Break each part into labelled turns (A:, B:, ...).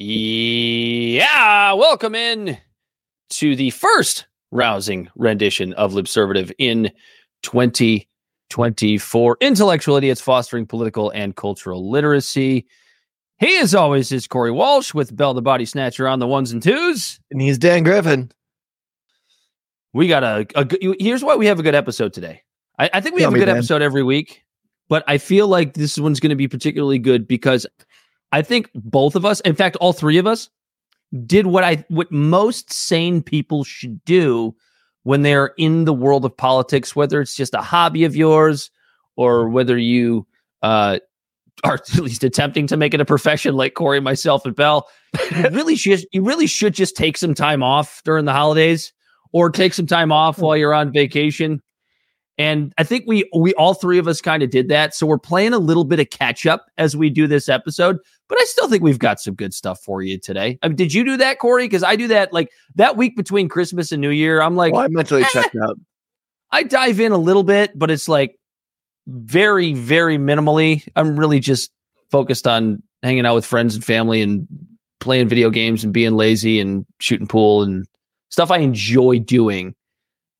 A: Yeah, welcome in to the first rousing rendition of Libservative in 2024. Intellectual idiots fostering political and cultural literacy. He, as always, is Corey Walsh with Bel the Body Snatcher on the ones and twos.
B: And he's Dan Griffin.
A: We got a, a good, here's why we have a good episode today. I, I think we
B: Tell
A: have a good
B: Dan.
A: episode every week, but I feel like this one's going to be particularly good because I think both of us, in fact, all three of us, did what I what most sane people should do when they're in the world of politics, whether it's just a hobby of yours or whether you uh, are at least attempting to make it a profession, like Corey, myself, and Bel. You really should you really should just take some time off during the holidays or take some time off while you're on vacation. And I think we we all three of us kind of did that. So we're playing a little bit of catch up as we do this episode, but I still think we've got some good stuff for you today. I mean, did you do that, Corey? Because I do that like that week between Christmas and New Year. I'm like,
B: Well, I mentally
A: eh.
B: checked out.
A: I dive in a little bit, but it's like very, very minimally. I'm really just focused on hanging out with friends and family and playing video games and being lazy and shooting pool and stuff I enjoy doing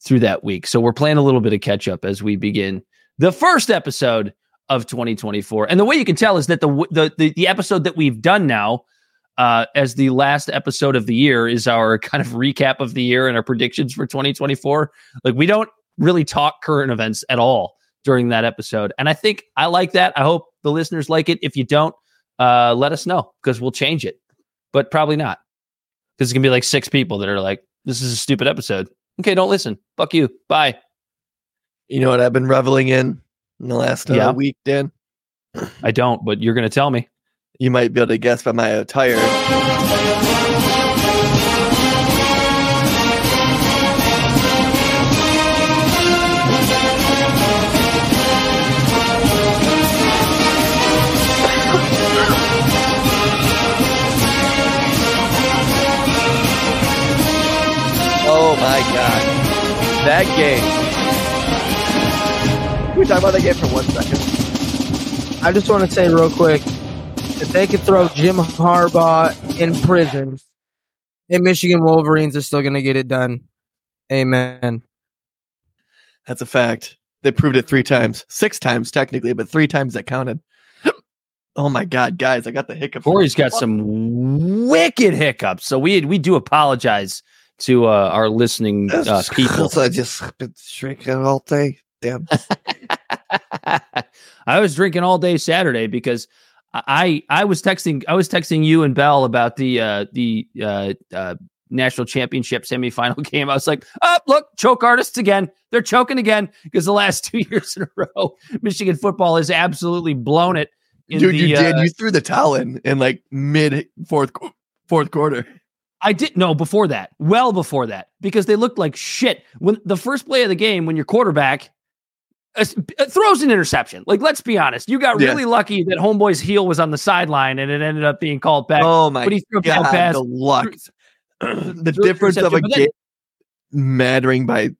A: through that week. So we're playing a little bit of catch up as we begin the first episode of 2024. And the way you can tell is that the the the, the episode that we've done now uh, as the last episode of the year is our kind of recap of the year and our predictions for 2024. Like we don't really talk current events at all during that episode. And I think I like that. I hope the listeners like it. If you don't, uh, let us know because we'll change it, but probably not because it's gonna be like six people that are like, "This is a stupid episode." Okay, don't listen. Fuck you. Bye.
B: You know what I've been reveling in in the last uh,
A: Yeah.
B: week, Dan?
A: I don't, but you're gonna tell me.
B: You might be able to guess by my attire. My god. That game. Can we talk about that game for one second?
C: I just want to say real quick, if they could throw Jim Harbaugh in prison, and Michigan Wolverines are still going to get it done. Amen.
B: That's a fact. They proved it three times, six times technically, but three times that counted. oh my god, guys, I got the hiccups.
A: Corey's got some wicked hiccups, so we we do apologize to uh, our listening uh, people.
B: I just been drinking all day. Damn.
A: I was drinking all day Saturday because I I was texting I was texting you and Bell about the uh, the uh, uh, national championship semifinal game. I was like, oh look, choke artists again. They're choking again because the last two years in a row, Michigan football has absolutely blown it. in
B: Dude,
A: the,
B: you did.
A: uh,
B: You threw the towel in in like mid fourth fourth quarter.
A: I did no before that, well before that, because they looked like shit. When the first play of the game, when your quarterback uh, uh, throws an interception, like let's be honest, you got
B: Yeah.
A: really lucky that homeboy's heel was on the sideline and it ended up being called back.
B: Oh my
A: but he threw
B: god,
A: pass.
B: the luck. the difference of a game mattering by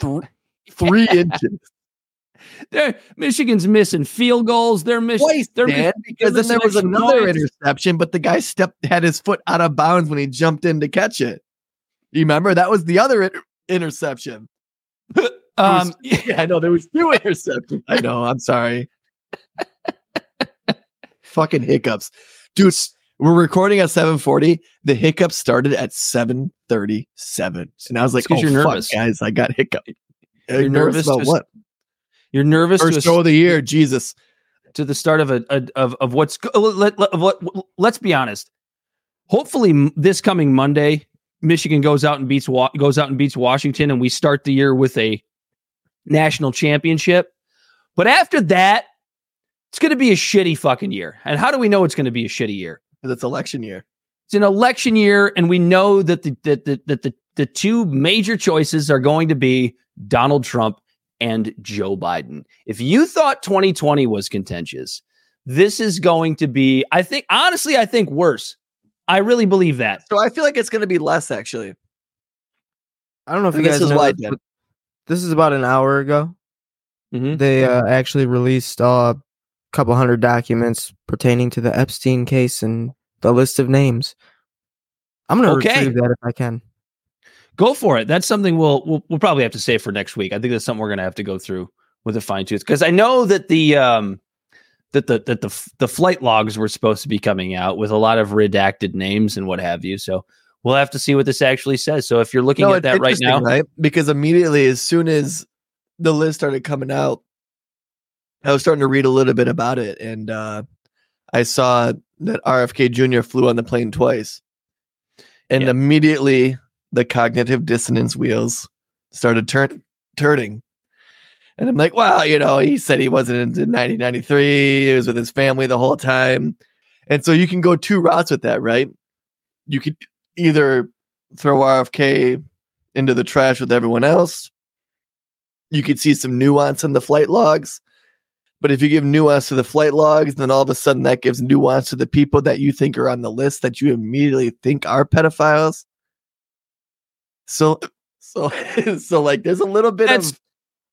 B: th- three inches.
A: They're, Michigan's missing field goals. They're missing.
B: Twice,
A: they're
B: Dan, because
A: they're
B: then there was another
A: points.
B: interception, but the guy stepped had his foot out of bounds when he jumped in to catch it. You remember that was the other inter- interception.
A: Um,
B: yeah, I know there was two interceptions. I know. I'm sorry. Fucking hiccups, dude. We're recording at 7:40. The hiccups started at 7:37, and I was like, "Oh
A: you're
B: fuck,
A: nervous.
B: guys! I got hiccup."
A: You're nervous
B: about
A: to-
B: what?
A: You're nervous to,
B: First
A: a-
B: show of the year, Jesus.
A: to the start of a, a of of what's let, let, what let's be honest. Hopefully, this coming Monday, Michigan goes out and beats goes out and beats Washington, and we start the year with a national championship. But after that, it's going to be a shitty fucking year. And how do we know it's going to be a shitty year?
B: Because it's election year.
A: It's an election year, and we know that the that the, that the the two major choices are going to be Donald Trump and Joe Biden. If you thought 2020 was contentious, this is going to be, I think, honestly, I think worse. I really believe that.
B: So I feel like it's going to be less actually.
C: I don't know if
B: And
C: you
B: this
C: guys
B: is
C: know
B: why
C: this, but this is about an hour ago.
A: Mhm.
C: They uh, actually released uh, a couple hundred documents pertaining to the Epstein case and the list of names. I'm gonna
A: Okay.
C: retrieve that if I can.
A: Go for it. That's something we'll we'll, we'll probably have to save for next week. I think that's something we're going to have to go through with a fine tooth because I know that the um that the that the the flight logs were supposed to be coming out with a lot of redacted names and what have you. So we'll have to see what this actually says. So if you're looking
B: No,
A: at that right now,
B: right? Because immediately as soon as the list started coming out, I was starting to read a little bit about it, and uh, I saw that RFK Jr. flew on the plane twice, and immediately the cognitive dissonance wheels started turn turning. And I'm like, wow, you know, he said he wasn't in 1993. He was with his family the whole time. And so you can go two routes with that, right? You could either throw RFK into the trash with everyone else. You could see some nuance in the flight logs. But if you give nuance to the flight logs, then all of a sudden that gives nuance to the people that you think are on the list that you immediately think are pedophiles. So, so, so like there's a little bit
A: that's
B: of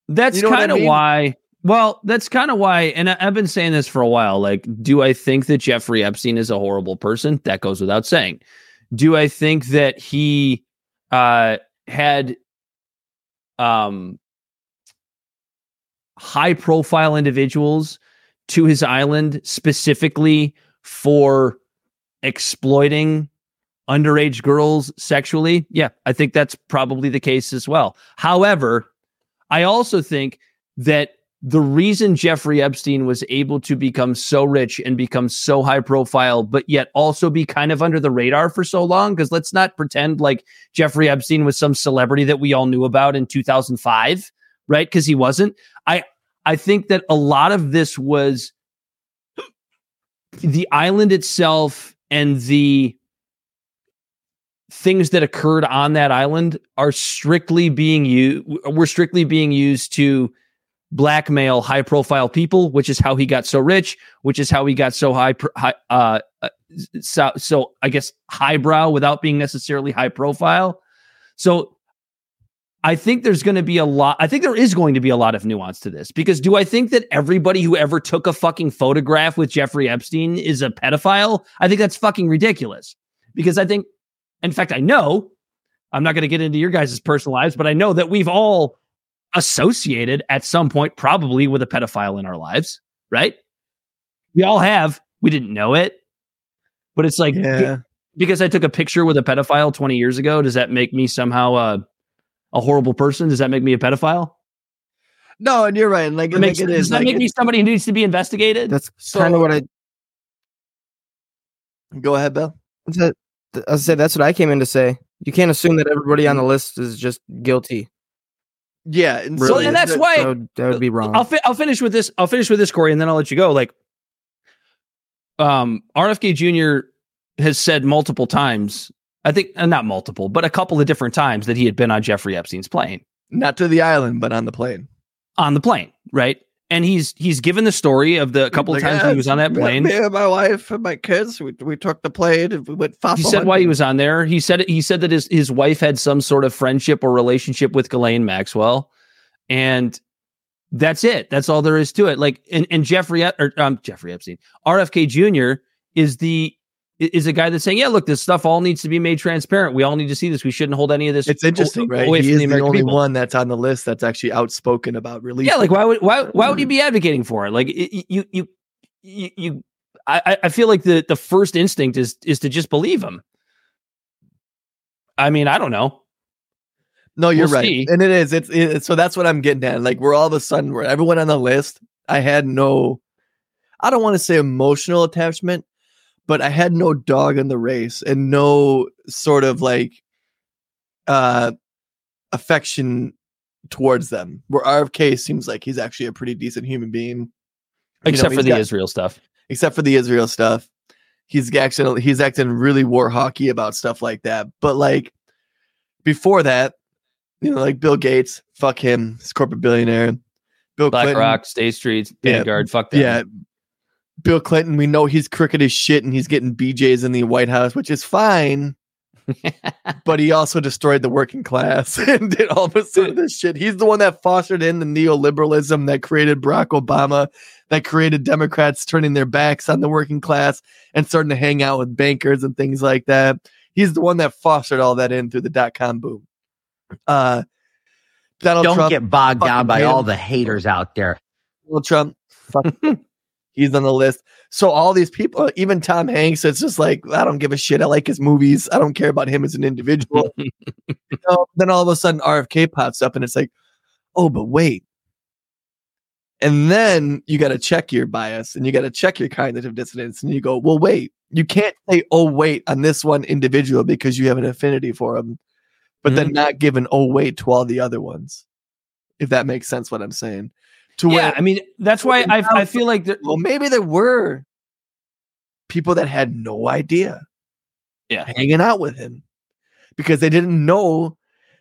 A: that's
B: You know
A: kind of
B: mean?
A: why. Well, that's kind of why, and I, I've been saying this for a while. Like, do I think that Jeffrey Epstein is a horrible person? That goes without saying. Do I think that he uh, had um, high profile individuals to his island specifically for exploiting underage girls sexually? Yeah, I think that's probably the case as well. However, I also think that the reason Jeffrey Epstein was able to become so rich and become so high profile, but yet also be kind of under the radar for so long, because let's not pretend like Jeffrey Epstein was some celebrity that we all knew about in 2005, right? Because he wasn't. I I think that a lot of this was the island itself and the things that occurred on that island are strictly being used were strictly being used to blackmail high profile people which is how he got so rich which is how he got so high, high uh uh, so, so i guess highbrow without being necessarily high profile so i think there's going to be a lot i think there is going to be a lot of nuance to this because do i think that everybody who ever took a fucking photograph with jeffrey epstein is a pedophile? I think that's fucking ridiculous because i think in fact, I know I'm not going to get into your guys' personal lives, but I know that we've all associated at some point, probably with a pedophile in our lives, right? We all have. We didn't know it, but it's like
B: yeah.
A: because I took a picture with a pedophile 20 years ago. Does that make me somehow uh, a horrible person? Does that make me a pedophile?
B: No, and you're right. Like,
A: It makes,
B: it
A: does that
B: like,
A: make me somebody who needs to be investigated?
C: That's
B: So-
C: kind of what I
B: Go ahead, Bill.
C: that, I said. That's what I came in to say. You can't assume that everybody on the list is just guilty.
B: Yeah, and
A: So-
B: so
A: and that's
B: that-
A: why
C: That would, that would be wrong.
A: I'll fi- I'll finish with this. I'll finish with this, Corey, and then I'll let you go. Like, um, RFK Jr. has said multiple times. I think uh, not multiple, but a couple of different times that he had been on Jeffrey Epstein's plane
B: not to the island, but on the plane.
A: on the plane, right? And he's he's given the story of the couple of
B: Like,
A: times
B: "Yeah,
A: he was on that plane.
B: Me and my wife and my kids, we, we took the plane and we went.
A: He said why he was on there. He said he said that his his wife had some sort of friendship or relationship with Ghislaine Maxwell, and that's it. That's all there is to it. Like and, and Jeffrey or um Jeffrey Epstein, RFK Jr. is the is a guy that's saying, yeah, look, this stuff all needs to be made transparent. We all need to see this. We shouldn't hold any of this.
B: It's interesting, right?
A: Away
B: He is
A: the
B: the, only
A: people.
B: one that's on the list that's actually outspoken about release.
A: Yeah, like why would why why would he be advocating for it? Like it, you you you, you I I- I feel like the the first instinct is is to just believe him. I mean, I don't know.
B: No, you're
A: We'll
B: right,
A: see.
B: and it is. It's it, so that's what I'm getting at. Like we're all of a sudden we're everyone on the list. I had no, I don't want to say emotional attachment, but I had no dog in the race and no sort of like uh affection towards them. Where RFK seems like he's actually a pretty decent human being, You know,
A: Except for the
B: got-
A: Israel stuff.
B: except for the Israel stuff. He's acting he's acting really war hawky about stuff like that. But like before that, you know, like Bill Gates, fuck him, he's a corporate billionaire. Bill
A: BlackRock, State Street,
B: Yeah.
A: Vanguard, fuck them.
B: yeah. Bill Clinton, we know he's crooked as shit and he's getting BJs in the White House, which is fine. but he also destroyed the working class and did all this sort of this shit. He's the one that fostered in the neoliberalism that created Barack Obama, that created Democrats turning their backs on the working class and starting to hang out with bankers and things like that. He's the one that fostered all that in through the dot com boom. Uh, Donald
D: Don't
B: Trump,
D: get bogged down by
B: him.
D: all the haters out there.
B: Donald Trump, fuck, he's on the list. So all these people, even Tom Hanks, it's just like I don't give a shit. I like his movies. I don't care about him as an individual. You know, then all of a sudden RFK pops up, and it's like, oh, but wait. And then you got to check your bias, and you got to check your cognitive dissonance, and you go, well, wait. You can't say, oh, wait, on this one individual because you have an affinity for him, but then mm-hmm. not give an oh, wait to all the other ones. If that makes sense, what I'm saying. To
A: yeah,
B: where
A: I mean that's why I, I feel like there,
B: well, maybe there were people that had no idea.
A: Yeah.
B: Hanging out with him because they didn't know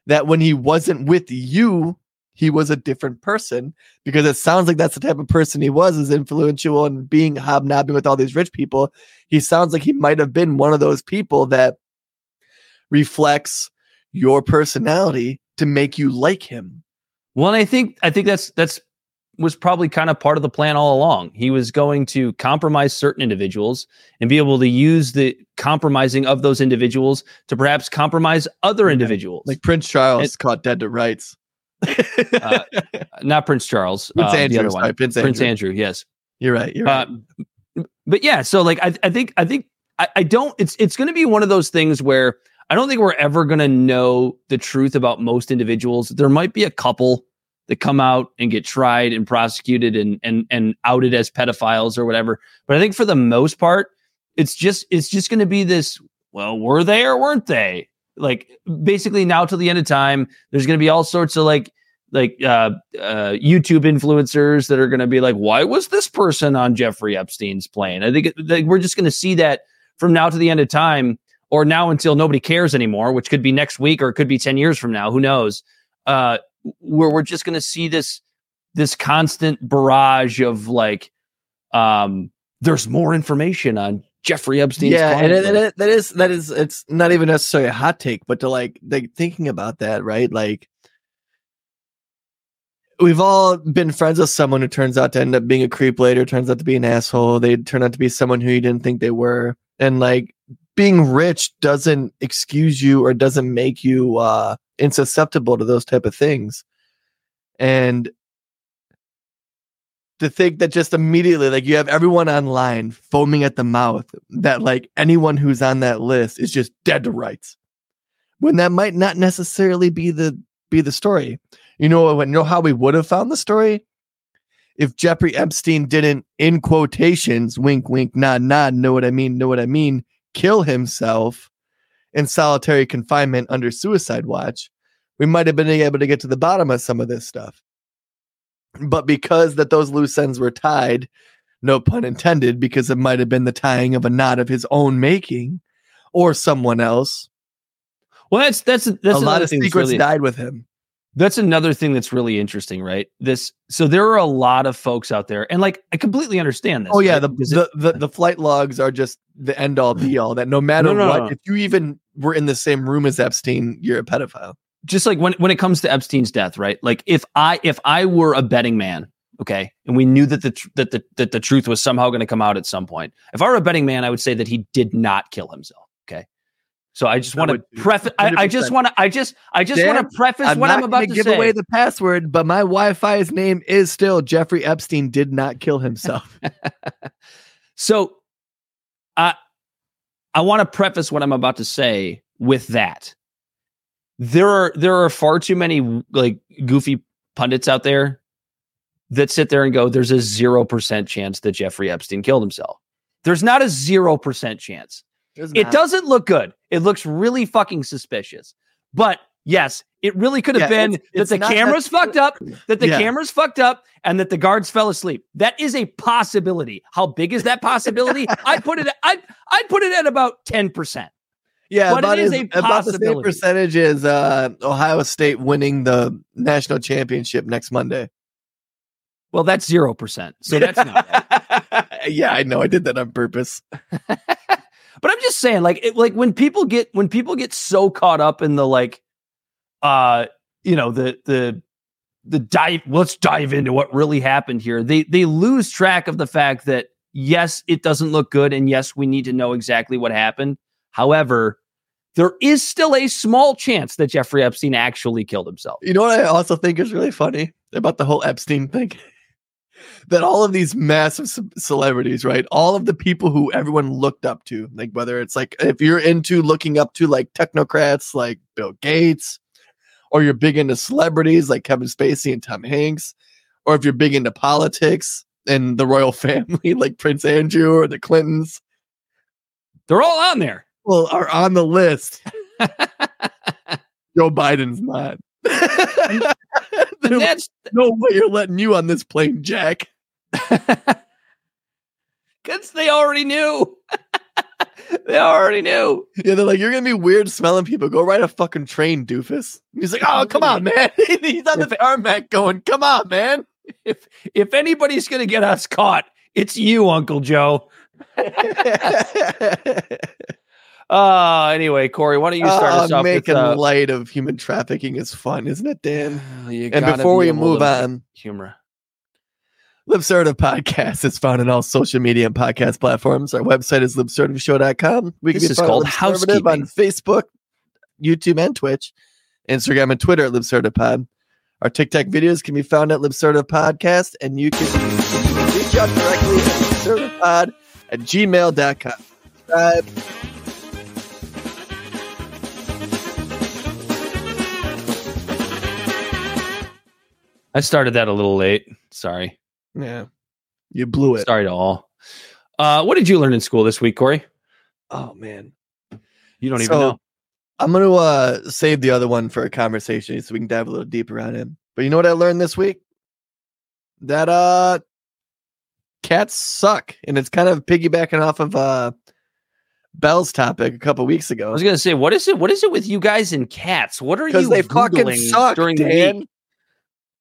B: that when he wasn't with you, he was a different person. Because it sounds like that's the type of person he was, is influential and being hobnobbing with all these rich people. He sounds like he might have been one of those people that reflects your personality to make you like him.
A: Well, and I think I think that's that's was probably kind of part of the plan all along. He was going to compromise certain individuals and be able to use the compromising of those individuals to perhaps compromise other individuals.
B: Like Prince Charles
A: It-
B: caught dead to rights.
A: Uh, not Prince Charles,
B: Prince
A: uh,
B: Andrew,
A: the other
B: sorry,
A: one,
B: Prince
A: Prince
B: Andrew.
A: Andrew. Yes,
B: You're right. You're right.
A: Uh, but yeah, so like I, I think I think I, I don't. It's it's going to be one of those things where I don't think we're ever going to know the truth about most individuals. There might be a couple that come out and get tried and prosecuted and and and outed as pedophiles or whatever. But I think for the most part, it's just it's just going to be this. Well, were they or weren't they? Like basically now till the end of time, there's going to be all sorts of like like uh, uh, YouTube influencers that are going to be like, why was this person on Jeffrey Epstein's plane? I think like, we're just going to see that from now to the end of time, or now until nobody cares anymore, which could be next week or it could be ten years from now. Who knows? Uh, where we're just going to see this this constant barrage of like, um, there's more information on Jeffrey Epstein's
B: yeah, and and it- that is that is it's not even necessarily a hot take, but to like like thinking about that, right? Like we've all been friends with someone who turns out to end up being a creep later, turns out to be an asshole. They turn out to be someone who you didn't think they were. And like being rich doesn't excuse you or doesn't make you uh insusceptible to those type of things. And to think that just immediately, like you have everyone online foaming at the mouth that like anyone who's on that list is just dead to rights, when that might not necessarily be the be the story. You know, when you know how we would have found the story if Jeffrey Epstein didn't, in quotations, wink, wink, nod, nod, know what I mean, know what I mean, kill himself in solitary confinement under suicide watch. We might have been able to get to the bottom of some of this stuff but because that those loose ends were tied, no pun intended, because it might have been the tying of a knot of his own making or someone else.
A: well, that's that's that's
B: a lot of secrets
A: really-
B: died with him.
A: That's another thing that's really interesting, right? This so there are a lot of folks out there, and like I completely understand this.
B: Oh yeah,
A: right?
B: the,
A: Because it-
B: the, the the flight logs are just the end all be all. That no matter
A: No, no,
B: what,
A: no.
B: if you even were in the same room as Epstein, you're a pedophile.
A: just like when when it comes to Epstein's death, right? Like if I if I were a betting man, okay, and we knew that the tr- that the that the truth was somehow going to come out at some point. If I were a betting man, I would say that he did not kill himself. Okay. So I just want to preface. I, I just want to. I just. I just want to preface
B: I'm
A: what I'm about to
B: give
A: say.
B: away the password, but my Wi-Fi's name is still Jeffrey Epstein did not kill himself.
A: So, I I want to preface what I'm about to say with that. There are there are far too many like goofy pundits out there that sit there and go, "There's a zero percent chance that Jeffrey Epstein killed himself." There's not a zero percent chance. It doesn't look good. It looks really fucking suspicious. But yes, it really could have
B: Yeah,
A: been
B: it's-
A: that
B: it's
A: the cameras fucked up, that the
B: Yeah.
A: cameras fucked up, and that the guards fell asleep. That is a possibility. How big is that possibility? I'd put it. I'd I'd put it at about ten percent.
B: Yeah,
A: But it is a
B: about the same
A: possibility.
B: percentage as uh, Ohio State winning the national championship next Monday.
A: Well, that's zero percent. So that's not.
B: yeah, I know. I did that on purpose.
A: But I'm just saying, like, it, like when people get when people get so caught up in the like, uh, you know, the the the dive. Let's dive into what really happened here. They they lose track of the fact that yes, it doesn't look good, and yes, we need to know exactly what happened. However, there is still a small chance that Jeffrey Epstein actually killed himself.
B: You know what I also think is really funny about the whole Epstein thing? that all of these massive celebrities, right? All of the people who everyone looked up to, like whether it's like if you're into looking up to like technocrats like Bill Gates, or you're big into celebrities like Kevin Spacey and Tom Hanks, or if you're big into politics and the royal family like Prince Andrew or the Clintons,
A: They're all on there.
B: well, are on the list. Joe Biden's not.
A: And
B: There's
A: that's
B: no way you're letting you on this plane, Jack.
A: because they already knew. they already knew.
B: Yeah, they're like, you're gonna be weird smelling people. Go ride a fucking train, doofus. He's like, oh, come on, man. He's on the tarmac going, come on, man.
A: If if anybody's gonna get us caught, it's you, Uncle Joe. Uh anyway, Corey, why don't you start us
B: Uh,
A: off with
B: making
A: uh,
B: light of human trafficking is fun, isn't it, Dan? And before
A: be
B: we move on,
A: humor.
B: Libservative Podcast is found on all social media and podcast platforms. Our website is libservativeshow.com. We can
A: This
B: be
A: is
B: found
A: called
B: Libservative on. Facebook, YouTube, and Twitch, Instagram and Twitter at Libservativepod. Our TikTok videos can be found at Libservative Podcast, and you can reach out directly at libsertivepod at gmail.com. Subscribe.
A: I started that a little late. Sorry.
B: Yeah. You blew it.
A: Sorry to all. Uh what did you learn in school this week, Corey?
B: Oh, man.
A: You don't even know.
B: I'm going to uh, save the other one for a conversation so we can dive a little deeper on it. But you know what I learned this week? That uh, cats suck, and it's kind of piggybacking off of uh, Bel's topic a couple weeks ago.
A: I was gonna say, what is it? What is it with you guys and cats? What are
B: Because
A: you
B: they fucking
A: Googling
B: suck,
A: during the
B: Dan.
A: week?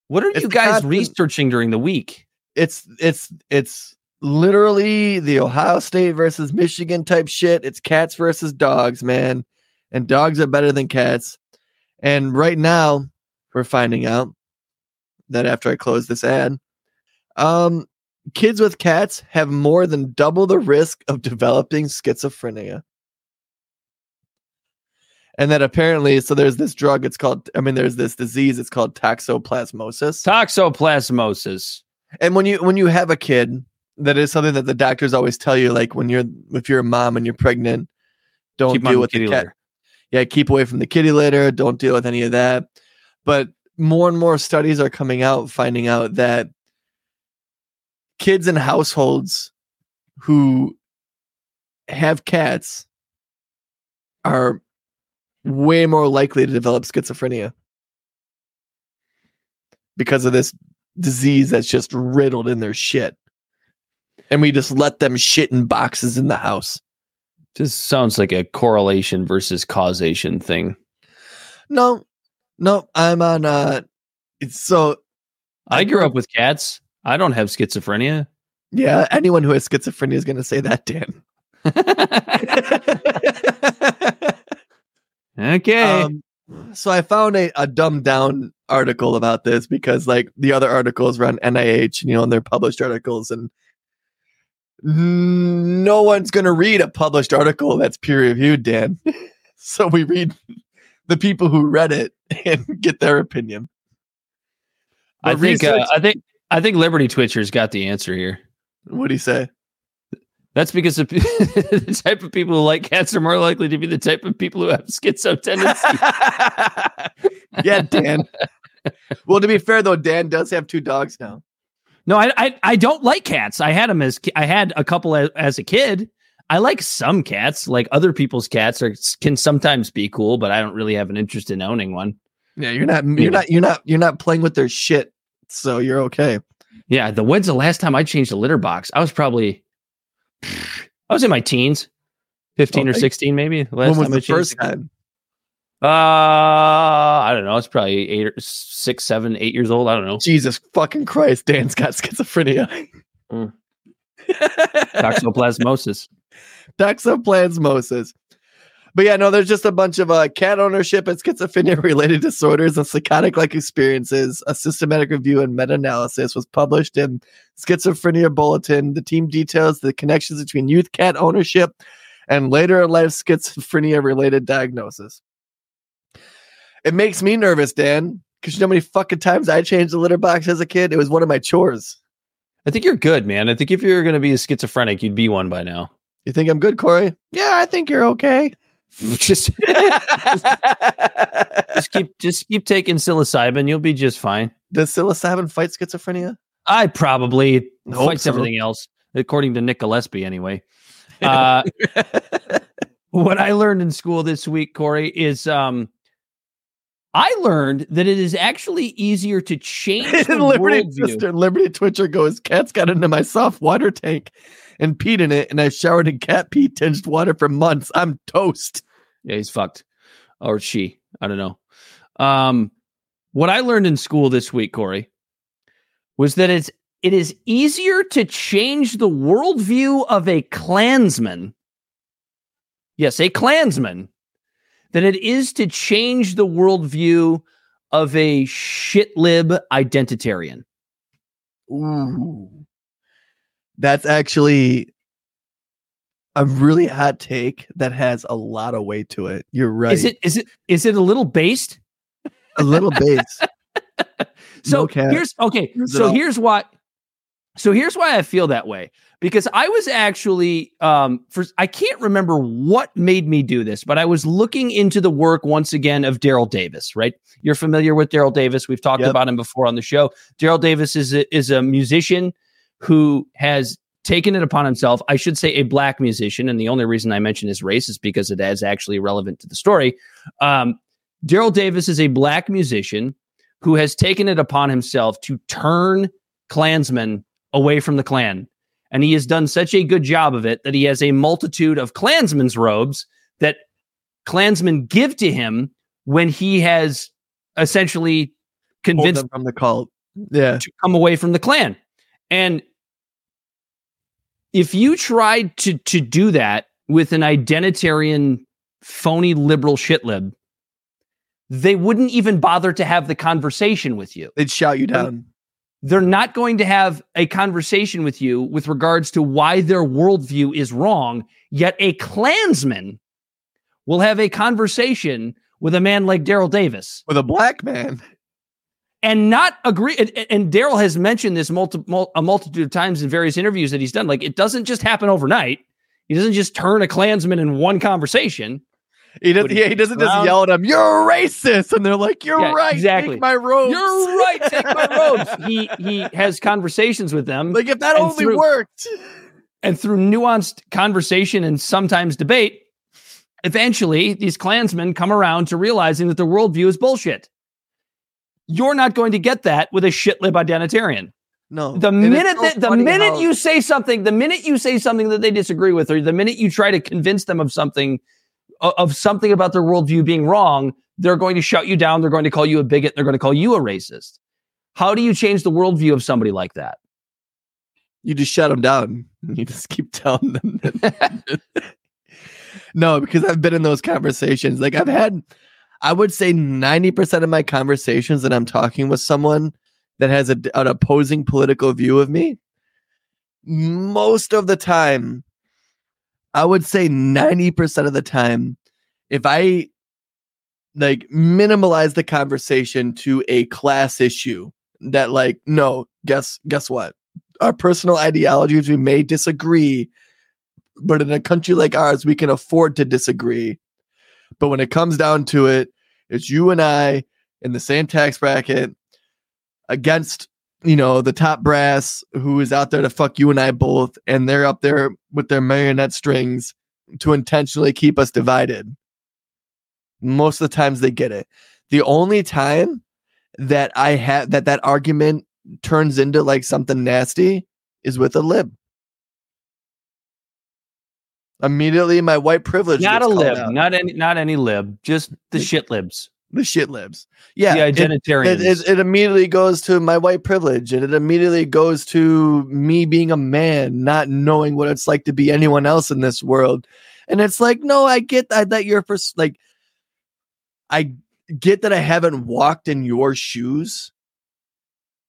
A: What are
B: It's
A: you guys
B: constant-
A: researching during the week?
B: It's it's it's literally the Ohio State versus Michigan type shit. It's cats versus dogs, man, and dogs are better than cats. And right now, we're finding out that after I close this ad, um, kids with cats have more than double the risk of developing schizophrenia. And that apparently, so there's this drug, it's called, I mean, there's this disease, it's called toxoplasmosis.
A: Toxoplasmosis.
B: And when you when you have a kid, that is something that the doctors always tell you, like when you're if you're a mom and you're pregnant, don't
A: Keep
B: deal with the
A: kitty
B: cat.
A: litter.
B: Yeah, keep away from the kitty litter. Don't deal with any of that. But more and more studies are coming out, finding out that kids in households who have cats are way more likely to develop schizophrenia because of this disease that's just riddled in their shit. And we just let them shit in boxes in the house.
A: Just sounds like a correlation versus causation thing.
B: No, no, I'm on uh it's so
A: I grew up with cats. I don't have schizophrenia.
B: yeah, anyone who has schizophrenia is gonna say that, Dan.
A: okay.
B: Um, so I found a, a dumbed down article about this because like the other articles run NIH and you know and they're published articles and no one's gonna read a published article that's peer reviewed, Dan. so we read the people who read it and get their opinion.
A: I
B: But
A: think uh, I think I think Liberty Twitcher's got the answer here.
B: what do you say?
A: That's because the, the type of people who like cats are more likely to be the type of people who have schizo tendencies.
B: yeah, Dan. well, to be fair though, Dan does have two dogs now.
A: no, I, I I don't like cats. I had them as I had a couple as, as a kid. I like some cats. Like other people's cats are can sometimes be cool, but I don't really have an interest in owning one.
B: Yeah, you're not you're not you're not you're not playing with their shit, so you're okay.
A: Yeah, the when's the last time I changed a litter box? I was probably I was in my teens, fifteen or sixteen, maybe. Last
B: when was the first time?
A: Uh, I don't know. It's probably eight, or six, seven, eight years old. I don't know.
B: Jesus fucking Christ, Dan's got schizophrenia.
A: Mm. Toxoplasmosis.
B: Toxoplasmosis. But yeah, no, there's just a bunch of uh, cat ownership and schizophrenia related disorders and psychotic like experiences. A systematic review and meta analysis was published in Schizophrenia Bulletin. The team details the connections between youth cat ownership and later in life schizophrenia related diagnosis. It makes me nervous, Dan, because you know how many fucking times I changed the litter box as a kid? It was one of my chores.
A: I think you're good, man. I think if you're going to be a schizophrenic, you'd be one by now.
B: You think I'm good, Corey? Yeah, I think you're okay.
A: just, just keep, just keep taking psilocybin. You'll be just fine.
B: Does psilocybin fight schizophrenia?
A: I probably fights
B: so.
A: everything else, according to Nick Gillespie, anyway. Uh, what I learned in school this week, Corey, is um, I learned that it is actually easier to change the
B: Liberty. Sister Liberty Twitcher goes, "Cat's got into my soft water tank and peed in it, and I showered in cat pee tinged water for months. I'm toast.
A: Yeah, he's fucked. Or she. I don't know. Um, what I learned in school this week, Corey, was that it's it is easier to change the worldview of a Klansman. Yes, a Klansman, than it is to change the worldview of a shitlib identitarian.
B: Ooh. That's actually a really hot take that has a lot of weight to it. You're right.
A: Is it is it is it a little based?
B: a little base?
A: So
B: No
A: here's okay. So here's what. So here's why I feel that way because I was actually um for I can't remember what made me do this, but I was looking into the work once again of Daryl Davis. Right, you're familiar with Daryl Davis. We've talked
B: Yep.
A: about him before on the show. Daryl Davis is a, is a musician who has taken it upon himself. I should say a black musician, and the only reason I mention his race is because it is actually relevant to the story. Um, Daryl Davis is a black musician who has taken it upon himself to turn Klansmen away from the Klan. And he has done such a good job of it that he has a multitude of Klansmen's robes that Klansmen give to him when he has essentially convinced
B: them from the cult. Yeah.
A: to come away from the Klan. And if you tried to to do that with an identitarian phony liberal shitlib, they wouldn't even bother to have the conversation with you.
B: They'd shout you down.
A: They're not going to have a conversation with you with regards to why their worldview is wrong. Yet a Klansman will have a conversation with a man like Daryl Davis
B: With a black man.
A: And not agree. And, and Daryl has mentioned this multi, mul- a multitude of times in various interviews that he's done. Like it doesn't just happen overnight. He doesn't just turn a Klansman in one conversation.
B: He doesn't. Yeah, he doesn't just yell at him. You're a racist, and they're like, "You're
A: Yeah,
B: right.
A: exactly.
B: Take my robes.
A: You're right. Take my robes. He he has conversations with them,
B: like if that only
A: through-
B: worked.
A: and through nuanced conversation and sometimes debate, eventually these Klansmen come around to realizing that their worldview is bullshit. You're not going to get that with a shitlib identitarian.
B: No.
A: The minute
B: so
A: that the minute
B: how-
A: you say something, the minute you say something that they disagree with, or the minute you try to convince them of something of- of something about their worldview being wrong, they're going to shut you down. They're going to call you a bigot. They're going to call you a racist. How do you change the worldview of somebody like that?
B: you just shut them down. You just keep telling them. that- no, because I've been in those conversations. Like I've had, I would say ninety percent of my conversations that I'm talking with someone that has a, an opposing political view of me. Most of the time, I would say ninety percent of the time, if I like minimalize the conversation to a class issue that like no guess guess what our personal ideologies we may disagree but in a country like ours we can afford to disagree but when it comes down to it it's you and i in the same tax bracket against you know, the top brass who is out there to fuck you and I both, and they're up there with their marionette strings to intentionally keep us divided. Most of the times they get it. The only time that I have that that argument turns into like something nasty is with a lib. Immediately, my white privilege.
A: not a lib,
B: out.
A: not any, not any lib, just the shit libs.
B: the shit libs. Yeah,
A: the
B: it-
A: identitarians.
B: it, it, it immediately goes to my white privilege and it immediately goes to me being a man not knowing what it's like to be anyone else in this world and it's like no i get that, that you're pers- like i get that i haven't walked in your shoes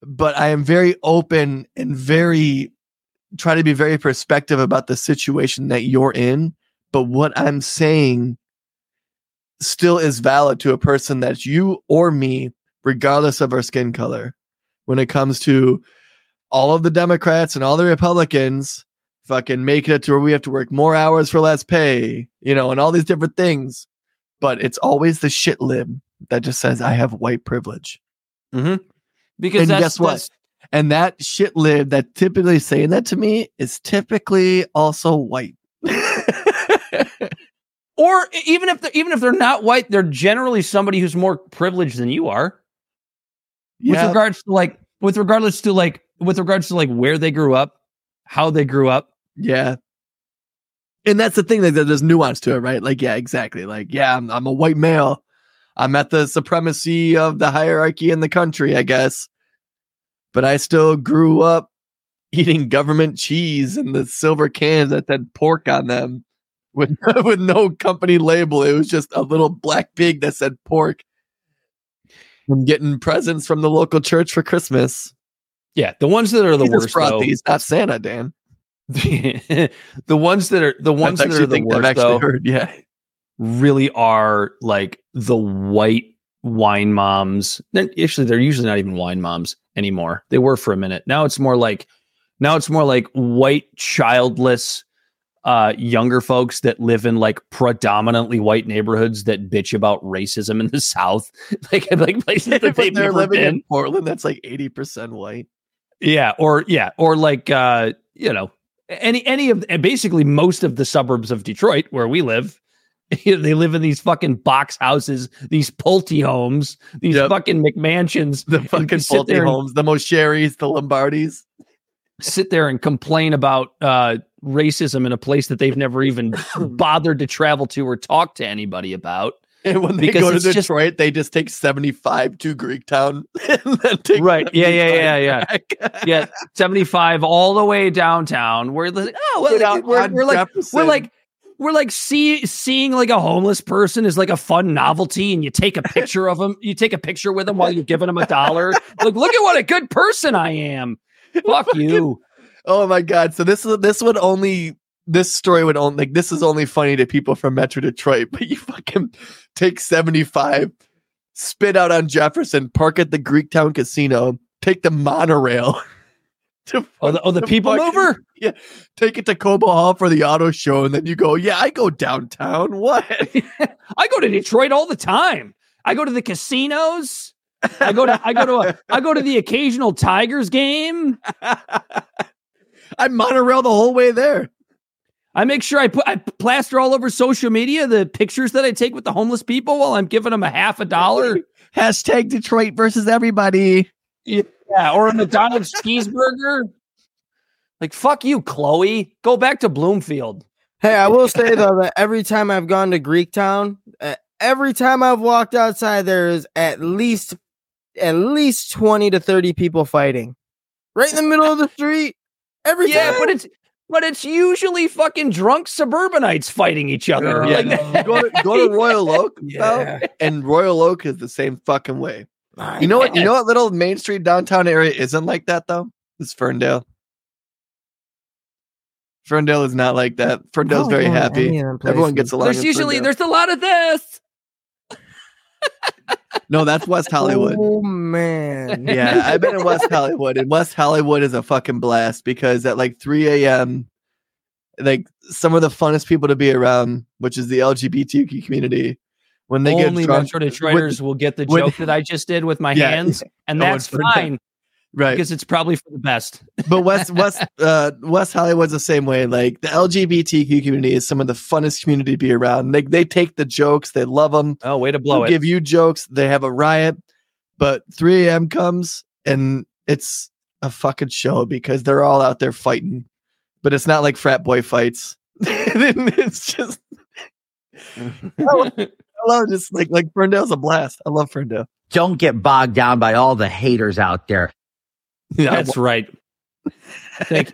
B: but i am very open and very try to be very perspective about the situation that you're in but what i'm saying still is valid to a person that's you or me, regardless of our skin color. When it comes to all of the Democrats and all the Republicans fucking making it to where we have to work more hours for less pay, you know, and all these different things. But it's always the shit lib that just says, I have white privilege.
A: Mhm. Because
B: And
A: that's,
B: guess what?
A: that's-
B: And that shit lib that typically saying that to me is typically also white.
A: or even if they're, even if they're not white, they're generally somebody who's more privileged than you are. With
B: yeah,
A: regards to like, with regards to like, with regards to like where they grew up, how they grew up.
B: Yeah. And that's the thing that that there's nuance to it, right? Like, yeah, exactly. Like, yeah, I'm, I'm a white male. I'm at the supremacy of the hierarchy in the country, I guess. But I still grew up eating government cheese and the silver cans that had pork on them with, with no company label. It was just a little black pig that said pork. I'm getting presents from the local church for Christmas.
A: Yeah, the ones that are the
B: Jesus
A: worst.
B: brought
A: Though,
B: these, not Santa, Dan.
A: the ones that are the ones that are the worst
B: actually
A: though,
B: heard. Yeah.
A: really are like the white wine moms. Then actually, they're usually not even wine moms anymore. They were for a minute. Now it's more like now it's more like white childless uh younger folks that live in like predominantly white neighborhoods that bitch about racism in the south like like places that they've
B: they're
A: never
B: living
A: been
B: in Portland. That's like eighty percent white.
A: yeah or yeah or like uh you know any any of and basically most of the suburbs of detroit where we live they live in these fucking box houses these pulte homes these
B: Yep.
A: fucking mcmansions
B: The fucking Pulte homes, the Moceris, the Lombardis.
A: sit there and complain about uh racism in a place that they've never even bothered to travel to or talk to anybody about
B: And when they
A: Because
B: go to
A: it's just-
B: Detroit, they just take 75 to Greektown and then take
A: Right. Yeah, yeah,
B: 75
A: yeah, yeah. yeah 75 all the way downtown we're like oh well,
B: out
A: we're, we're like we're like we're like see, seeing like a homeless person is like a fun novelty and you take a picture of them you take a picture with them while you're giving them a dollar like look at what a good person i am fuck you
B: Oh my god! So this is this would only this story would only like this is only funny to people from Metro Detroit, but you fucking take seventy five, spit out on Jefferson, park at the Greektown Casino, take the monorail. To
A: oh the, oh, the people
B: fucking-
A: mover
B: Yeah, take it to Cobo Hall for the auto show, and then you go, yeah, I go downtown. What?
A: i go to detroit all the time i go to the casinos i go to i go to a, i go to the occasional tigers game
B: I monorail the whole way there.
A: I make sure I put I plaster all over social media the pictures that I take with the homeless people while I'm giving them a half a dollar.
B: Hashtag Detroit versus everybody.
A: yeah, or a McDonald's cheeseburger. Like fuck you, Chloe. Go back to Bloomfield.
C: Hey, I will say though that every time I've gone to Greektown, uh, every time I've walked outside, there is at least at least twenty to thirty people fighting, right in the middle of the street. Every
A: Yeah,
C: time.
A: but it's but it's usually fucking drunk suburbanites fighting each other.
B: Yeah,
A: Like,
B: go to go to Royal Oak,
C: Yeah.
B: though, and Royal Oak is the same fucking way. You know what? You know what little Main Street downtown area isn't like that though? It's Ferndale. Ferndale is not like that. Ferndale's very happy.
C: any of them
B: Everyone gets along.
A: there's usually
B: Ferndale.
A: there's a lot of this.
B: no. That's West oh, Hollywood.
C: Oh man.
B: yeah, I've been in West Hollywood, and West Hollywood is a fucking blast because at like 3 a.m., like some of the funnest people to be around, which is the LGBTQ community, when they
A: Only
B: get drunk,
A: Metro Detroiters will get the joke that I just did with my
B: Yeah.
A: hands, and
B: No,
A: that's
B: it's Ferndale.
A: fine.
B: right.
A: because it's probably for the best.
B: but West West uh, West Hollywood's the same way. Like the LGBTQ community is some of the funnest community to be around. They they take the jokes, they love them.
A: Oh, way to blow it.
B: give you jokes. They have a riot, but 3 a.m. comes and it's a fucking show because they're all out there fighting. But it's not like frat boy fights. it's just I love just like like Ferndale's a blast. I love Ferndale.
D: Don't get bogged down by all the haters out there.
A: That's right. Thank,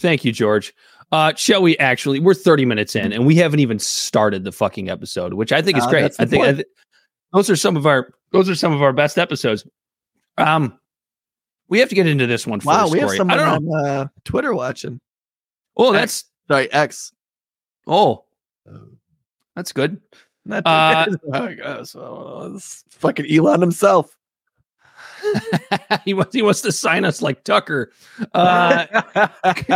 A: thank you, George. Uh, shall we actually? We're 30 minutes in, and we haven't even started the fucking episode, which I think is
B: Uh,
A: great. I think I
B: point.
A: thi- those are some of our those are some of our best episodes. Um, we have to get into this one.
B: wow,
A: first,
B: we have
A: Corey.
B: Someone on uh, Twitter watching.
A: Oh, that's
B: Sorry, X.
A: oh, that's good.
B: Not
A: Uh,
B: I guess. Uh, it's fucking Elon himself.
A: he wants he wants to sign us like Tucker. Uh,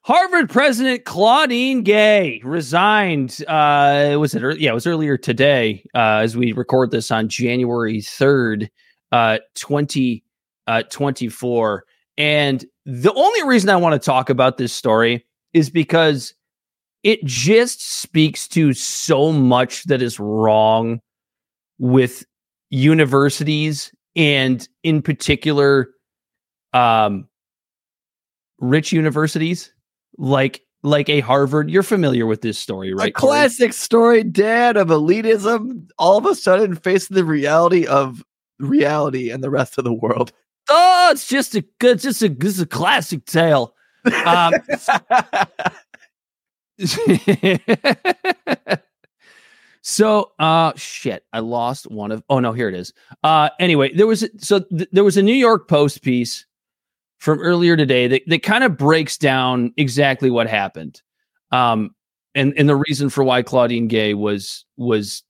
A: Harvard President Claudine Gay resigned. Uh, was it? Yeah, it was earlier today. Uh, as we record this on January third, uh, twenty uh, twenty four. And the only reason I want to talk about this story is because it just speaks to so much that is wrong with universities and in particular um rich universities like like a Harvard. You're familiar with this story,
B: a
A: right? Corey?
B: classic story, Dad, of elitism. All of a sudden, facing the reality of reality and the rest of the world.
A: Oh, it's just a good, just a this is a classic tale. Um, so uh shit i lost one of oh no here it is. Uh anyway there was so th- there was a new york post piece from earlier today that, that kind of breaks down exactly what happened. Um and and the reason for why claudine gay was was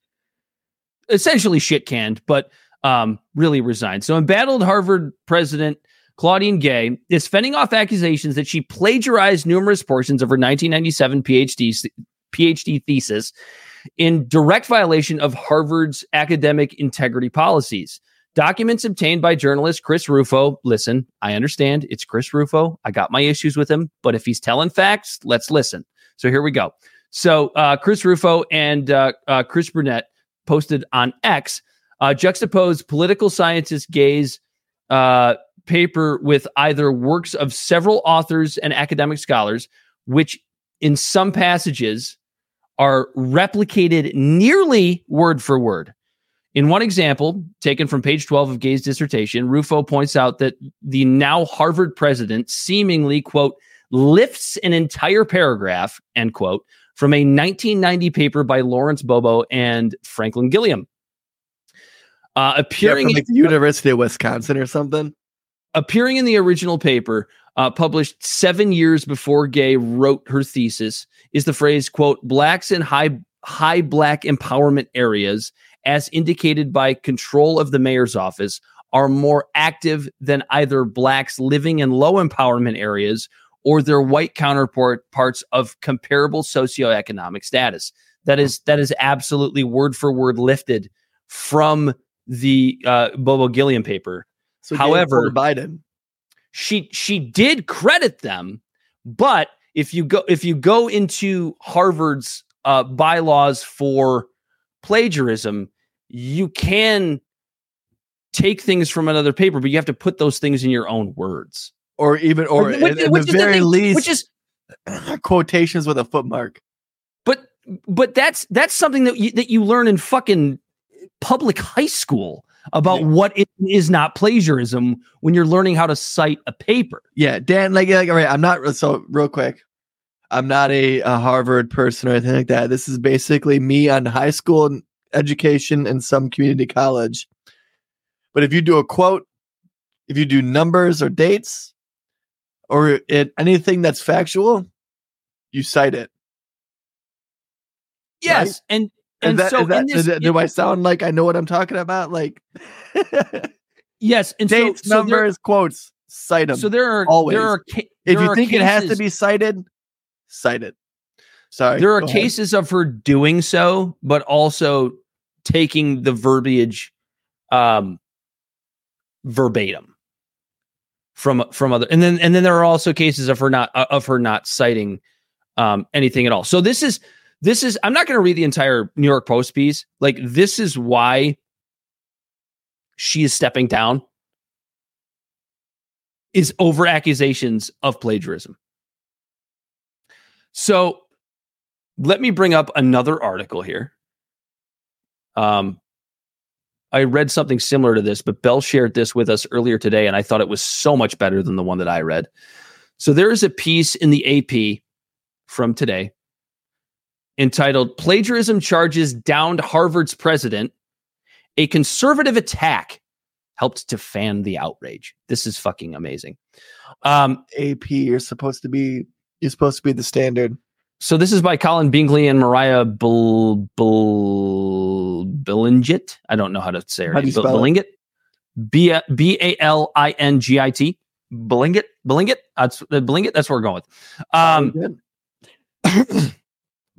A: essentially shit canned but um really resigned. So embattled harvard president Claudine Gay is fending off accusations that she plagiarized numerous portions of her 1997 PhD PhD thesis in direct violation of Harvard's academic integrity policies. Documents obtained by journalist Chris Rufo. Listen, I understand it's Chris Rufo. I got my issues with him, but if he's telling facts, let's listen. So here we go. So uh, Chris Rufo and uh, uh, Chris Burnett posted on X uh, juxtaposed political scientist Gay's paper with either works of several authors and academic scholars, which in some passages are replicated nearly word for word. In one example, taken from page 12 of Gay's dissertation, Rufo points out that the now Harvard president seemingly, quote, lifts an entire paragraph, end quote, from a 1990 paper by Lawrence Bobo and Franklin Gilliam. Uh,
B: Yeah,
A: appearing
B: from like the University of Wisconsin or something.
A: Appearing in the original paper, uh, published seven years before Gay wrote her thesis, is the phrase "quote blacks in high high black empowerment areas, as indicated by control of the mayor's office, are more active than either blacks living in low empowerment areas or their white counterpart parts of comparable socioeconomic status." That is that is absolutely word for word lifted from the uh, Bobo Gilliam paper
B: So
A: However-
B: Biden.
A: she she did credit them but if you go if you go into harvard's uh, bylaws for plagiarism you can take things from another paper but you have to put those things in your own words
B: or even or
A: Which-
B: at, at
A: which
B: the
A: is the
B: very
A: thing-
B: least
A: which is
B: quotations with a footmark.
A: but but that's that's something that you, that you learn in fucking public high school about
B: Yeah.
A: what it is not plagiarism when you're learning how to cite a paper
B: Yeah, Dan, like, like all right, I'm not so real quick. I'm not a, a Harvard person or anything like that. This is basically me on high school education and some community college. But if you do a quote, if you do numbers or dates, or it anything that's factual, you cite it.
A: yes and
B: Is
A: and
B: that-
A: so
B: that-
A: this,
B: do I sound like I know what I'm talking about? Like
A: Yes, and
B: dates,
A: so, so there-
B: numbers, quotes, cite them.
A: So there are
B: always.
A: there are ca-
B: if
A: there
B: you think it has to be cited, cite it. Sorry.
A: there are
B: go ahead.
A: cases of her doing so, but also taking the verbiage um verbatim from from other and then and then there are also cases of her not uh, of her not citing um anything at all. So this is this is I'm not going to read the entire New York Post piece. Like this is why she is stepping down is over accusations of plagiarism. So let me bring up another article here. Um, I read something similar to this, but Bel shared this with us earlier today, and I thought it was so much better than the one that I read. So there is a piece in the AP from today entitled Plagiarism Charges Downed Harvard's President. A conservative attack helped to fan the outrage. This is fucking amazing. Um,
B: AP, you're supposed to be you're supposed to be the standard.
A: so this is by Collin Binkley and Moriah Billingit. I don't know how to say her
B: How
A: name.
B: you spell it?
A: Billingit. B B A L I N G I T. Billingit. Billingit. That's uh, Billingit. That's what we're going with. Um,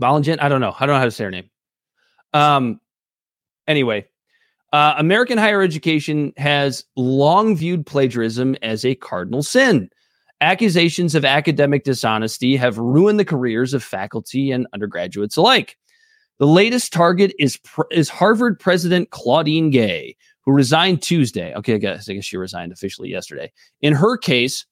A: Bollinger, I don't know. I don't know how to say her name. Um, anyway, uh, American higher education has long viewed plagiarism as a cardinal sin. Accusations of academic dishonesty have ruined the careers of faculty and undergraduates alike. The latest target is is Harvard President Claudine Gay, who resigned Tuesday. Okay, I guess I guess she resigned officially yesterday. In her case,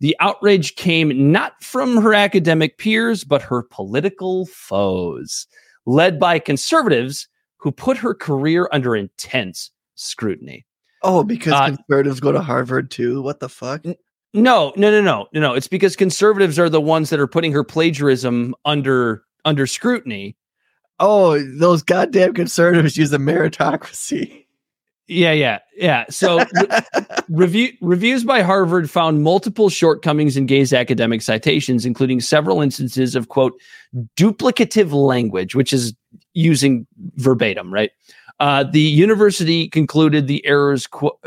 A: the outrage came not from her academic peers, but her political foes, led by conservatives who put her career under intense scrutiny.
B: Oh, because
A: Uh,
B: conservatives go to Harvard too. What the fuck?
A: No, no, no, no, no, no. It's because conservatives are the ones that are putting her plagiarism under under scrutiny.
B: Oh, those goddamn conservatives use a meritocracy.
A: Yeah, yeah, yeah. So re- review reviews by Harvard found multiple shortcomings in Gay's academic citations, including several instances of quote duplicative language, which is using verbatim, right? Uh, the university concluded the errors qu-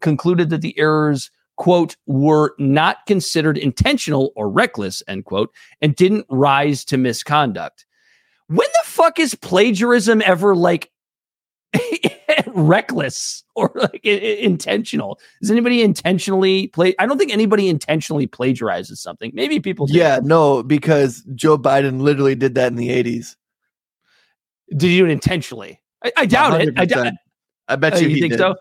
A: concluded that the errors quote were not considered intentional or reckless end quote and didn't rise to misconduct. When the fuck is plagiarism ever like reckless or like intentional? Does anybody intentionally play? I don't think anybody intentionally plagiarizes something. Maybe people do.
B: yeah, no, because Joe Biden literally did that in the 80s.
A: Did you do it intentionally? I, I doubt it. I doubt
B: 100%. I bet
A: Oh,
B: you,
A: you
B: he
A: think
B: did.
A: so?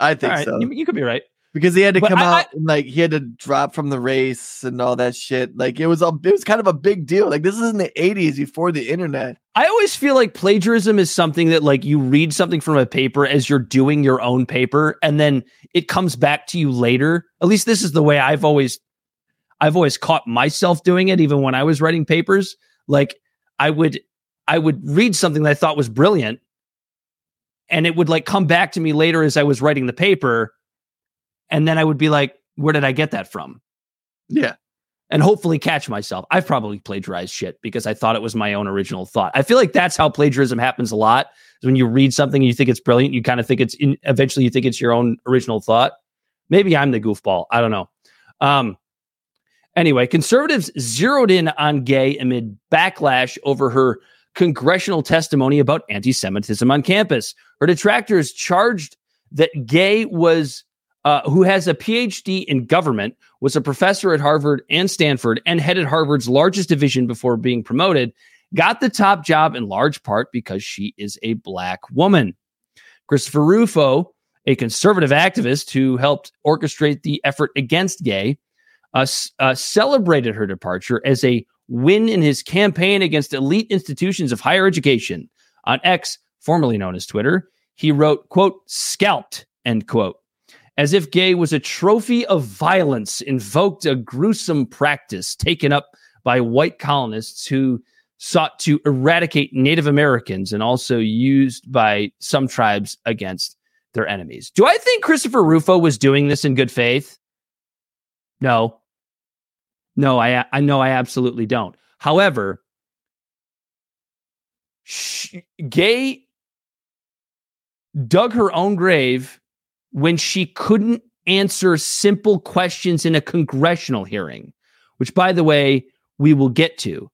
B: I think
A: right,
B: so.
A: you, you could be right.
B: Because he had to
A: But
B: come
A: I- I-
B: out and like he had to drop from the race and all that shit. Like it was a it was kind of a big deal. Like this is in the 80s before the internet.
A: I always feel like plagiarism is something that like you read something from a paper as you're doing your own paper and then it comes back to you later. At least this is the way I've always I've always caught myself doing it even when I was writing papers. Like I would I would read something that I thought was brilliant and it would like come back to me later as I was writing the paper and then I would be like where did I get that from?
B: Yeah.
A: and hopefully catch myself. I've probably plagiarized shit because I thought it was my own original thought. I feel like that's how plagiarism happens a lot. Is when you read something and you think it's brilliant, you kind of think it's in, eventually you think it's your own original thought. Maybe I'm the goofball. I don't know. Um, anyway, conservatives zeroed in on Gay amid backlash over her congressional testimony about anti-Semitism on campus. Her detractors charged that Gay was uh, who has a PhD in government, was a professor at Harvard and Stanford, and headed Harvard's largest division before being promoted, got the top job in large part because she is a black woman. Christopher Rufo, a conservative activist who helped orchestrate the effort against Gay, uh, uh, celebrated her departure as a win in his campaign against elite institutions of higher education. On X, formerly known as Twitter, he wrote, quote, scalped, end quote as if gay was a trophy of violence, invoked a gruesome practice taken up by white colonists who sought to eradicate Native Americans and also used by some tribes against their enemies. Do I think Christopher Rufo was doing this in good faith? No. No, I I know I absolutely don't. However, sh- gay dug her own grave when she couldn't answer simple questions in a congressional hearing, which by the way, we will get to.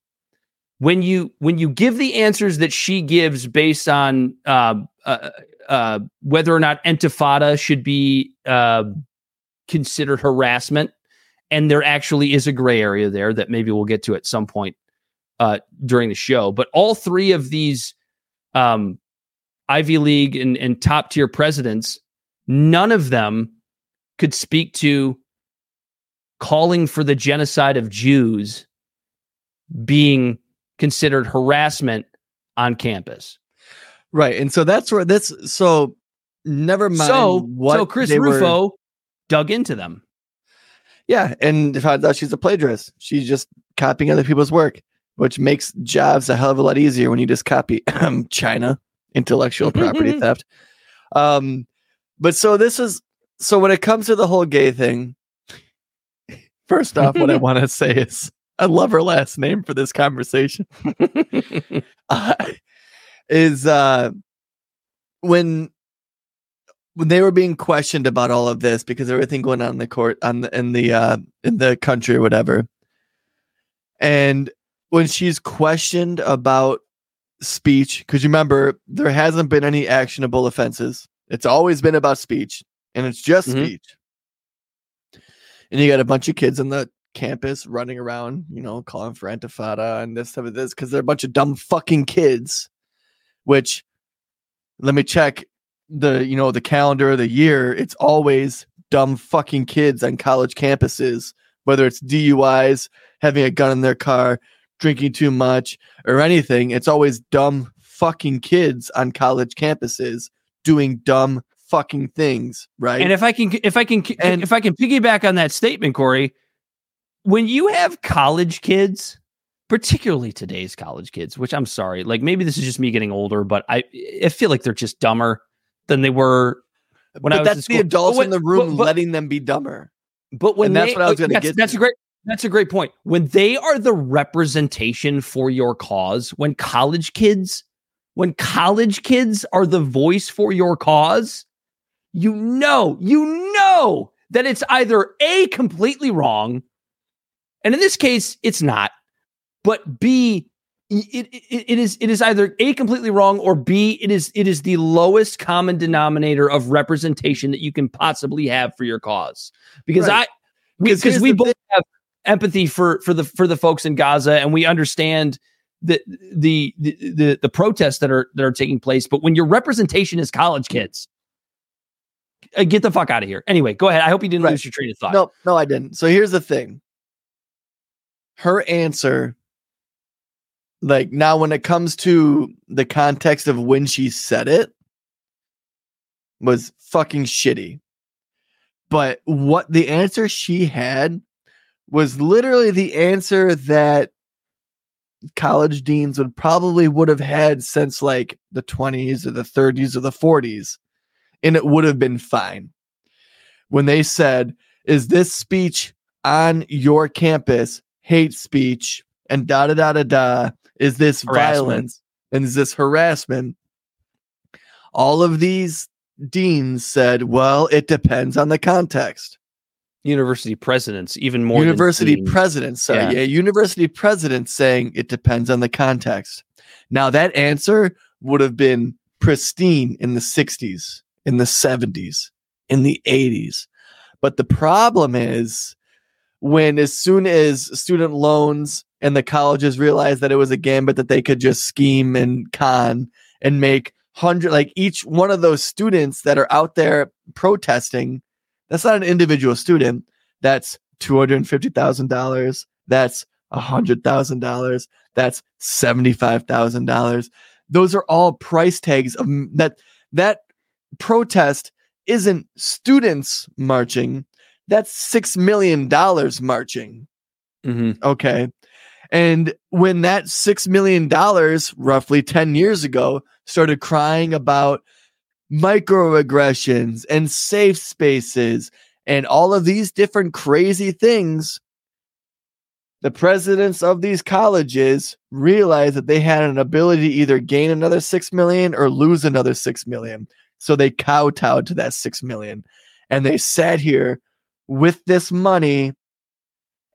A: When you when you give the answers that she gives based on uh, uh, uh, whether or not Intifada should be uh, considered harassment. And there actually is a gray area there that maybe we'll get to at some point uh, during the show. But all three of these um, Ivy League and, and top tier presidents, none of them could speak to calling for the genocide of Jews being considered harassment on campus.
B: Right. And so that's where this so never mind
A: so,
B: what
A: so Chris
B: they were-
A: Rufo dug into them.
B: Yeah, and found out she's a plagiarist. She's just copying other people's work, which makes jobs a hell of a lot easier when you just copy China intellectual property theft. Um, but so this is so when it comes to the whole gay thing. First off, what I want to say is I love her last name for this conversation. uh, is uh when when they were being questioned about all of this because everything going on in the court on the in the uh in the country or whatever and when she's questioned about speech because you remember there hasn't been any actionable offenses it's always been about speech and it's just
A: Mhm.
B: speech. And you got a bunch of kids on the campus running around you know calling for intifada and this type of this because they're a bunch of dumb fucking kids which let me check the you know the calendar of the year. It's always dumb fucking kids on college campuses whether it's duis having a gun in their car drinking too much or anything. It's always dumb fucking kids on college campuses doing dumb fucking things right
A: And if I can, if I can,
B: And-
A: if I can piggyback on that statement, Corey, when you have college kids, particularly today's college kids, which I'm sorry, like maybe this is just me getting older, but I, I feel like they're just dumber than they were when I
B: but
A: was in
B: that's the adults
A: But
B: in the room
A: but- but-
B: letting them be dumber
A: But when
B: And that's
A: they-
B: what I was gonna get
A: That's
B: to.
A: a great. That's a great point. When they are the representation for your cause, when college kids, when college kids are the voice for your cause, you know, you know that it's either a completely wrong, and in this case, it's not, but b it, it, it is it is either a completely wrong or b it is it is the lowest common denominator of representation that you can possibly have for your cause because
B: Right.
A: I because we both have empathy for for the for the folks in Gaza and we understand the the the the, the protests that are that are taking place but when your representation is college kids uh, get the fuck out of here anyway go ahead I hope you didn't
B: Right.
A: lose your train of thought
B: No, no, I didn't. So here's the thing. Her answer, like now, when it comes to the context of when she said it, was fucking shitty. But what the answer she had was literally the answer that college deans would probably would have had since like the 20s or the 30s or the 40s and it would have been fine. When they said is this speech on your campus hate speech? and da da da da da is this
A: Harassment.
B: violence? And is this harassment? All of these deans said well it depends on the context
A: university presidents even more
B: university presidents sorry
A: Yeah.
B: yeah. university presidents saying it depends on the context now that answer would have been pristine in the 60s in the 70s in the 80s but the problem is when as soon as student loans and the colleges realized that it was a gambit that they could just scheme and con and make hundred like each one of those students that are out there protesting that's not an individual student. That's $250,000 that's $100,000 that's $75,000 those are all price tags of that that protest isn't students marching. That's 6 million dollars marching.
A: Mhm.
B: Okay. And when that $6 million, roughly 10 years ago, started crying about microaggressions and safe spaces and all of these different crazy things, the presidents of these colleges realized that they had an ability to either gain another 6 million or lose another 6 million. So they kowtowed to that 6 million. And they sat here with this money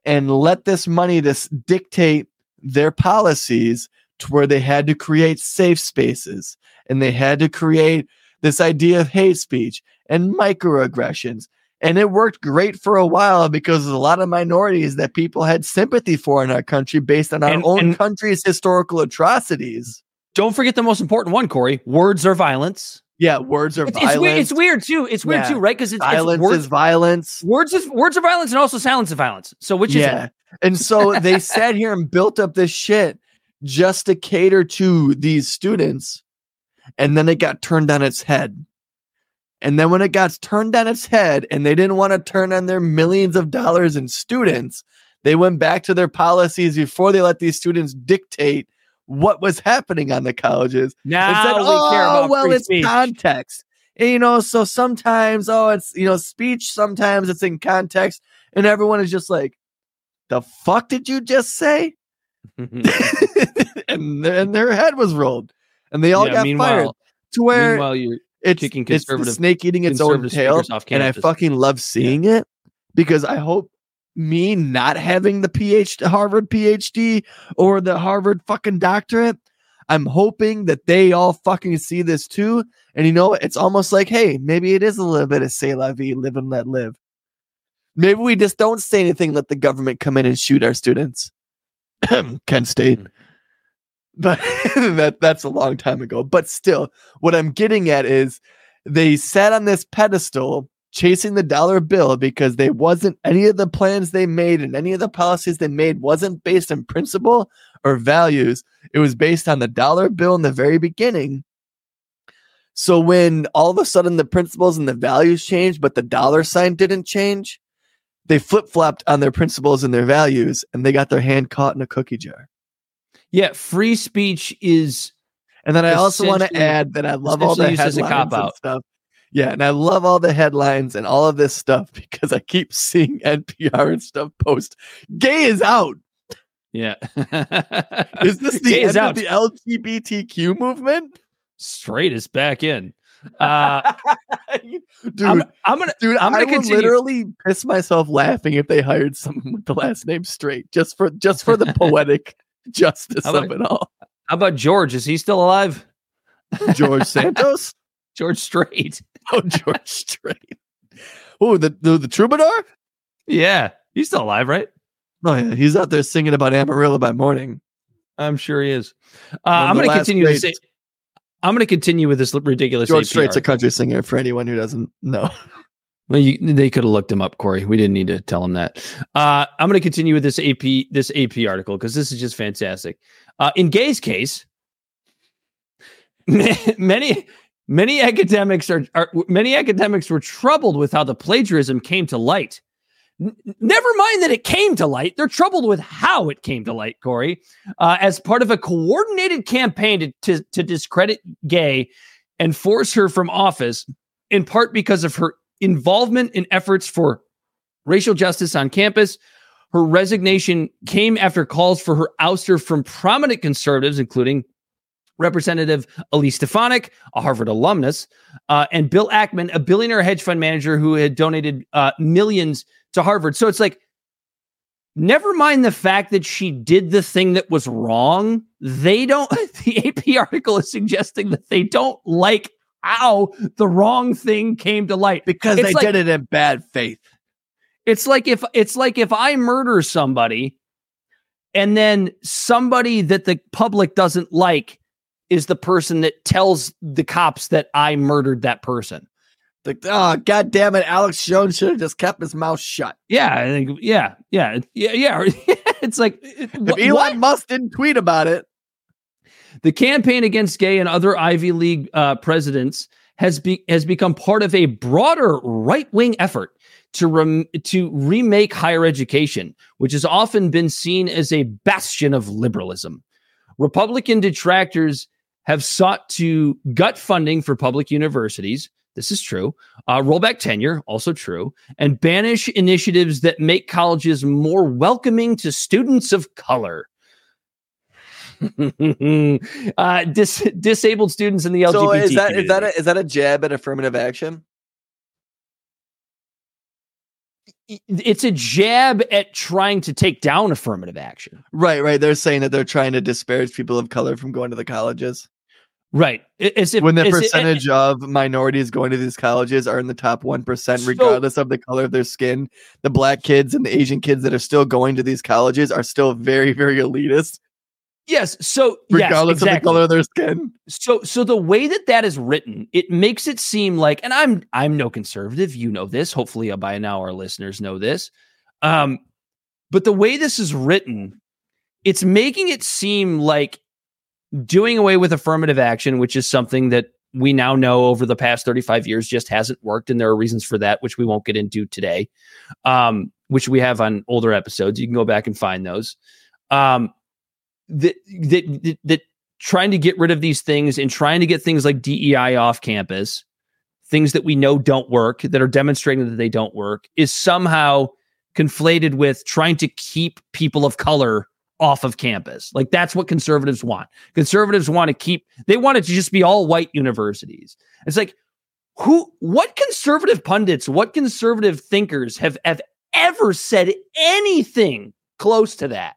B: and let this money just dictate their policies to where they had to create safe spaces and they had to create this idea of hate speech and microaggressions And it worked great for a while because there's a lot of minorities that people had sympathy for in our country based on our
A: And-
B: own
A: and-
B: country's historical atrocities.
A: Don't forget the most important one, Corey. Words are violence.
B: Yeah, words are
A: It's, it's
B: violence.
A: weird. It's weird too. It's weird
B: Yeah.
A: too, right? Because it's, it's words,
B: is violence.
A: words is words are violence and also silence is violence. So which is
B: yeah. And so they sat here and built up this shit just to cater to these students. And then it got turned on its head. And then when it got turned on its head and they didn't want to turn on their millions of dollars in students, they went back to their policies before they let these students dictate what was happening on the colleges
A: Now
B: said,
A: we
B: "Oh,
A: care about
B: well,
A: free
B: it's
A: speech."
B: context." And, you know, so sometimes, oh, it's you know, speech. Sometimes it's in context, and everyone is just like, "The fuck did you just say?" and and their head was rolled, and they all
A: Yeah,
B: got fired. To where
A: meanwhile, you're
B: it's
A: kicking
B: it's the snake eating its own tail, and I fucking love seeing it because I hope me not having the PhD, Harvard PhD or the Harvard fucking doctorate, I'm hoping that they all fucking see this too. And you know, it's almost like, hey, maybe it is a little bit of say la vie, live and let live. Maybe we just don't say anything, let the government come in and shoot our students. Kent State.
A: Hmm.
B: But that that's a long time ago. But still, what I'm getting at is they sat on this pedestal chasing the dollar bill because they wasn't any of the plans they made and any of the policies they made wasn't based on principle or values. It was based on the dollar bill in the very beginning. So when all of a sudden the principles and the values changed, but the dollar sign didn't change, they flip flopped on their principles and their values and they got their hand caught in a cookie jar.
A: Yeah, free speech is
B: And then I also want to add that I love all the
A: as a
B: headlines and
A: cop-out.
B: stuff. Yeah, and I love all the headlines and all of this stuff because I keep seeing NPR and stuff post gay is out.
A: yeah.
B: Is this the
A: Gay
B: end
A: out.
B: of the LGBTQ movement?
A: Straight is back in. Uh,
B: dude,
A: I'm, I'm gonna
B: dude,
A: I'm gonna
B: would
A: continue.
B: literally piss myself laughing if they hired someone with the last name straight just for just for the poetic justice
A: about-
B: of it all.
A: How about George? Is he still alive?
B: George Santos?
A: George Strait.
B: Oh, George Strait. Oh, the, the the troubadour?
A: Yeah, he's still alive, right?
B: Oh yeah, he's out there singing about Amarillo by morning.
A: I'm sure he is. Uh, I'm going to continue this.
B: greats.
A: I'm going to continue with this ridiculous.
B: George
A: AP
B: Strait's a country singer for anyone who doesn't know.
A: Well, you, they could have looked him up, Corey. We didn't need to tell him that. Uh, I'm going to continue with this AP this AP article because this is just fantastic. Uh, in Gay's case, many many academics are, are many academics were troubled with how the plagiarism came to light. N- never mind that it came to light; they're troubled with how it came to light. Corey, uh, as part of a coordinated campaign to, to to discredit Gay and force her from office, in part because of her involvement in efforts for racial justice on campus. Her resignation came after calls for her ouster from prominent conservatives, including Representative Elise Stefanik, a Harvard alumnus, uh, and Bill Ackman, a billionaire hedge fund manager who had donated uh, millions to Harvard. So it's like, never mind the fact that she did the thing that was wrong. They don't, the AP article is suggesting that they don't like how the wrong thing came to light
B: Because
A: It's
B: they
A: like-
B: did it in bad faith.
A: it's like if it's like if I murder somebody and then somebody that the public doesn't like is the person that tells the cops that I murdered that person.
B: Like, oh god damn it, Alex Jones should have just kept his mouth shut.
A: Yeah, I think yeah, yeah, yeah, yeah. it's like
B: If
A: wh-
B: Elon
A: what?
B: Musk didn't tweet about it,
A: The campaign against gay and other Ivy League uh, presidents has be, has become part of a broader right wing effort to rem- to remake higher education, which has often been seen as a bastion of liberalism. Republican detractors have sought to gut funding for public universities. This is true. Uh, roll back tenure, also true, and banish initiatives that make colleges more welcoming to students of color. uh, dis- disabled students in the LGBT
B: so is that is that
A: community.
B: a, is that a jab at affirmative action?
A: it's a jab at trying to take down affirmative action.
B: Right, right. They're saying that they're trying to disparage people of color from going to the colleges.
A: Right. If,
B: when the
A: it's- it-
B: percentage of minorities going to these colleges are in the top 1%
A: So-
B: regardless of the color of their skin the black kids and the asian kids that are still going to these colleges are still very very elitist
A: yes. So yes,
B: regardless of the color of their skin
A: So so the way that that is written, it makes it seem like, and I'm I'm no conservative. You know this. Hopefully, uh, by now our listeners know this. Um, but the way this is written, it's making it seem like doing away with affirmative action, which is something that we now know over the past 35 years just hasn't worked, and there are reasons for that, which we won't get into today. Um, which we have on older episodes. You can go back and find those. Um, that that that, trying to get rid of these things and trying to get things like DEI off campus, things that we know don't work, that are demonstrating that they don't work, is somehow conflated with trying to keep people of color off of campus. Like that's what conservatives want. Conservatives want to keep, they want it to just be all white universities. It's like, who, what conservative pundits, what conservative thinkers have, have ever said anything close to that?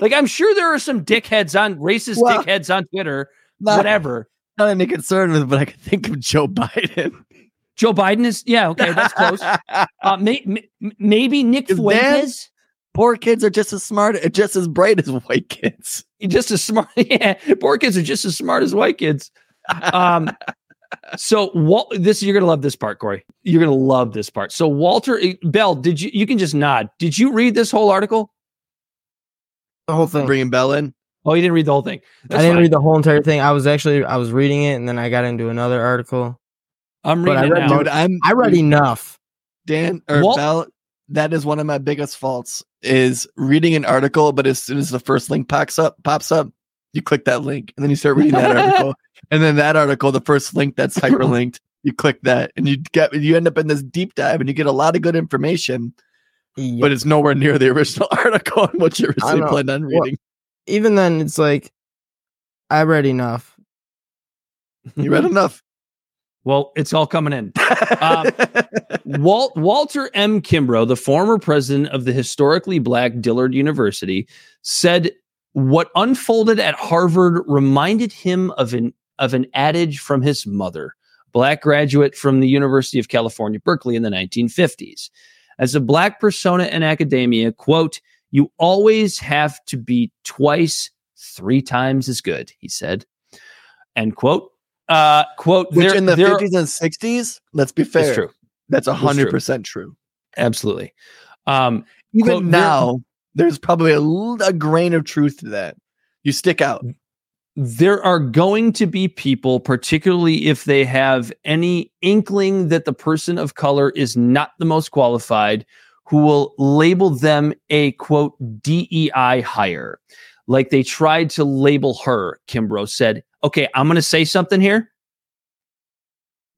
A: Like, I'm sure there are some dickheads on racist
B: Well,
A: dickheads on Twitter,
B: not,
A: whatever.
B: not any concern with but i can think of joe biden
A: Joe Biden is, yeah, okay, that's close. Uh, may, may, maybe Nick Fuentes.
B: poor kids are just as smart just as bright as white kids
A: just as smart. Yeah, poor kids are just as smart as white kids. Um, so Wal- this you're gonna love this part, Corey. You're gonna love this part. So Walter eh, Bel, did you? You can just nod. Did you read this whole article?
C: The whole thing.
B: bringing Bel in
A: Oh, you didn't read the whole thing.
C: I didn't
A: fine.
C: read the whole entire thing. I was actually I was reading it and then I got into another article.
A: I'm
C: but I
A: reading it
C: read
A: now.
B: dude i'm
C: I read enough.
B: Dan or
A: Walt-
B: Bel, that is one of my biggest faults is reading an article, but as soon as the first link pops up, pops up, you click that link and then you start reading that article. And then that article, the first link that's hyperlinked, you click that and you get you end up in this deep dive and you get a lot of good information,
C: Yeah.
B: but it's nowhere near the original article on what you
C: I
B: originally
C: know.
B: planned on
C: Well,
B: reading.
C: even then it's like I read enough.
B: you read enough.
A: Well, it's all coming in. Um, Walt Walter M. Kimbrough, the former president of the historically black Dillard University, said what unfolded at Harvard reminded him of an of an adage from his mother, black graduate from the University of California, Berkeley in the 1950s. As a black persona in academia, quote, you always have to be twice, three times as good, he said. End quote. Uh, quote,
B: Which in the
A: there-
B: 50s and 60s, let's be fair,
A: It's true.
B: that's
A: true.
B: hundred percent true.
A: Absolutely. Um,
B: Even
A: Quote,
B: now, there's probably a, a grain of truth to that. You stick out.
A: There are going to be people, particularly if they have any inkling that the person of color is not the most qualified, who will label them a quote DEI hire. Like they tried to label her, Kimbrough said, okay, I'm going to say something here.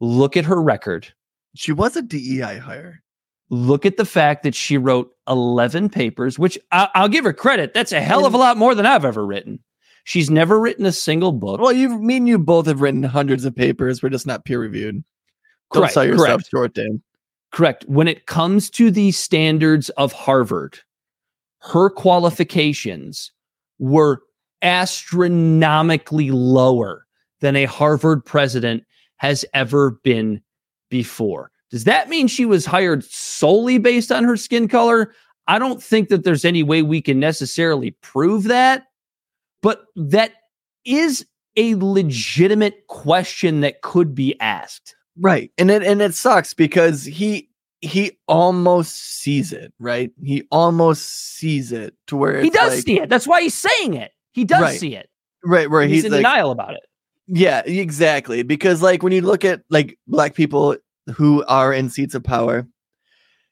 A: Look at her record.
B: She was a DEI hire.
A: Look at the fact that she wrote 11 papers, which I- I'll give her credit. That's a hell of a lot more than I've ever written. She's never written a single book.
B: Well, you mean you both have written hundreds of papers. We're just not peer reviewed. Don't
A: Correct,
B: sell yourself
A: correct.
B: short, Dan.
A: Correct. When it comes to the standards of Harvard, her qualifications were astronomically lower than a Harvard president has ever been before. Does that mean she was hired solely based on her skin color? I don't think that there's any way we can necessarily prove that, but that is a legitimate question that could be asked.
B: Right. And it and it sucks because he he almost sees it, right? He almost sees it to where
A: He does
B: like-
A: see it. That's why he's saying it. He does
B: Right.
A: see it.
B: right where
A: He's,
B: he's,
A: in
B: like
A: denial about it.
B: Yeah, exactly. Because like when you look at like black people who are in seats of power,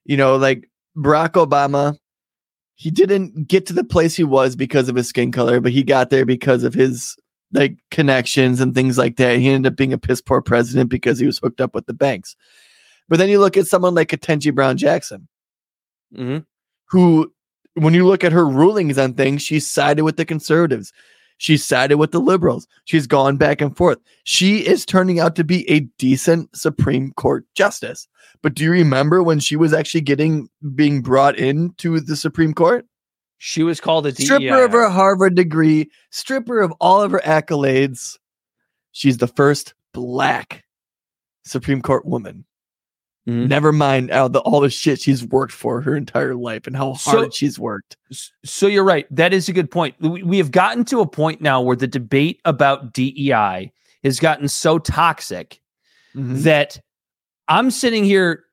B: you know, like Barack Obama, he didn't get to the place he was because of his skin color, but he got there because of his like connections and things like that. He ended up being a piss poor president because he was hooked up with the banks. But then you look at someone like Ketanji Brown Jackson,
A: Mhm.
B: who, when you look at her rulings on things, she sided with the conservatives. She sided with the liberals. She's gone back and forth. She is turning out to be a decent Supreme Court justice. But do you remember when she was actually getting being brought into the Supreme Court?
A: She was called a
B: Stripper of her Harvard degree, stripper of all of her accolades. She's the first black Supreme Court woman.
A: Mhm.
B: Never mind all the all the shit she's worked for her entire life and how
A: So-
B: hard she's worked.
A: So you're right. That is a good point. We, we have gotten to a point now where the debate about DEI has gotten so toxic
B: Mhm.
A: that I'm sitting here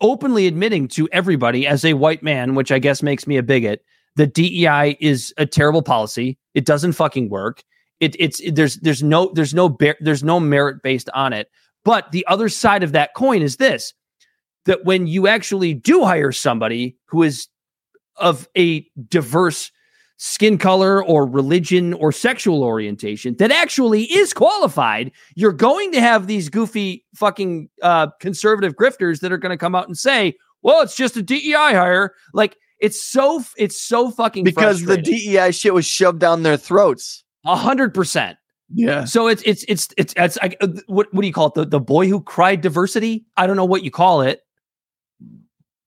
A: openly admitting to everybody as a white man, which I guess makes me a bigot, that DEI is a terrible policy. It doesn't fucking work. It, it's it- there's there's no there's no bear, there's no merit based on it. But the other side of that coin is this: that when you actually do hire somebody who is of a diverse skin color or religion or sexual orientation that actually is qualified, you're going to have these goofy fucking uh, conservative grifters that are going to come out and say, "Well, it's just a DEI hire." Like it's so it's so fucking
B: because the DEI shit was shoved down their throats.
A: a hundred percent.
B: Yeah.
A: So it's it's it's it's it's like uh, what what do you call it? The the boy who cried diversity. I don't know what you call it,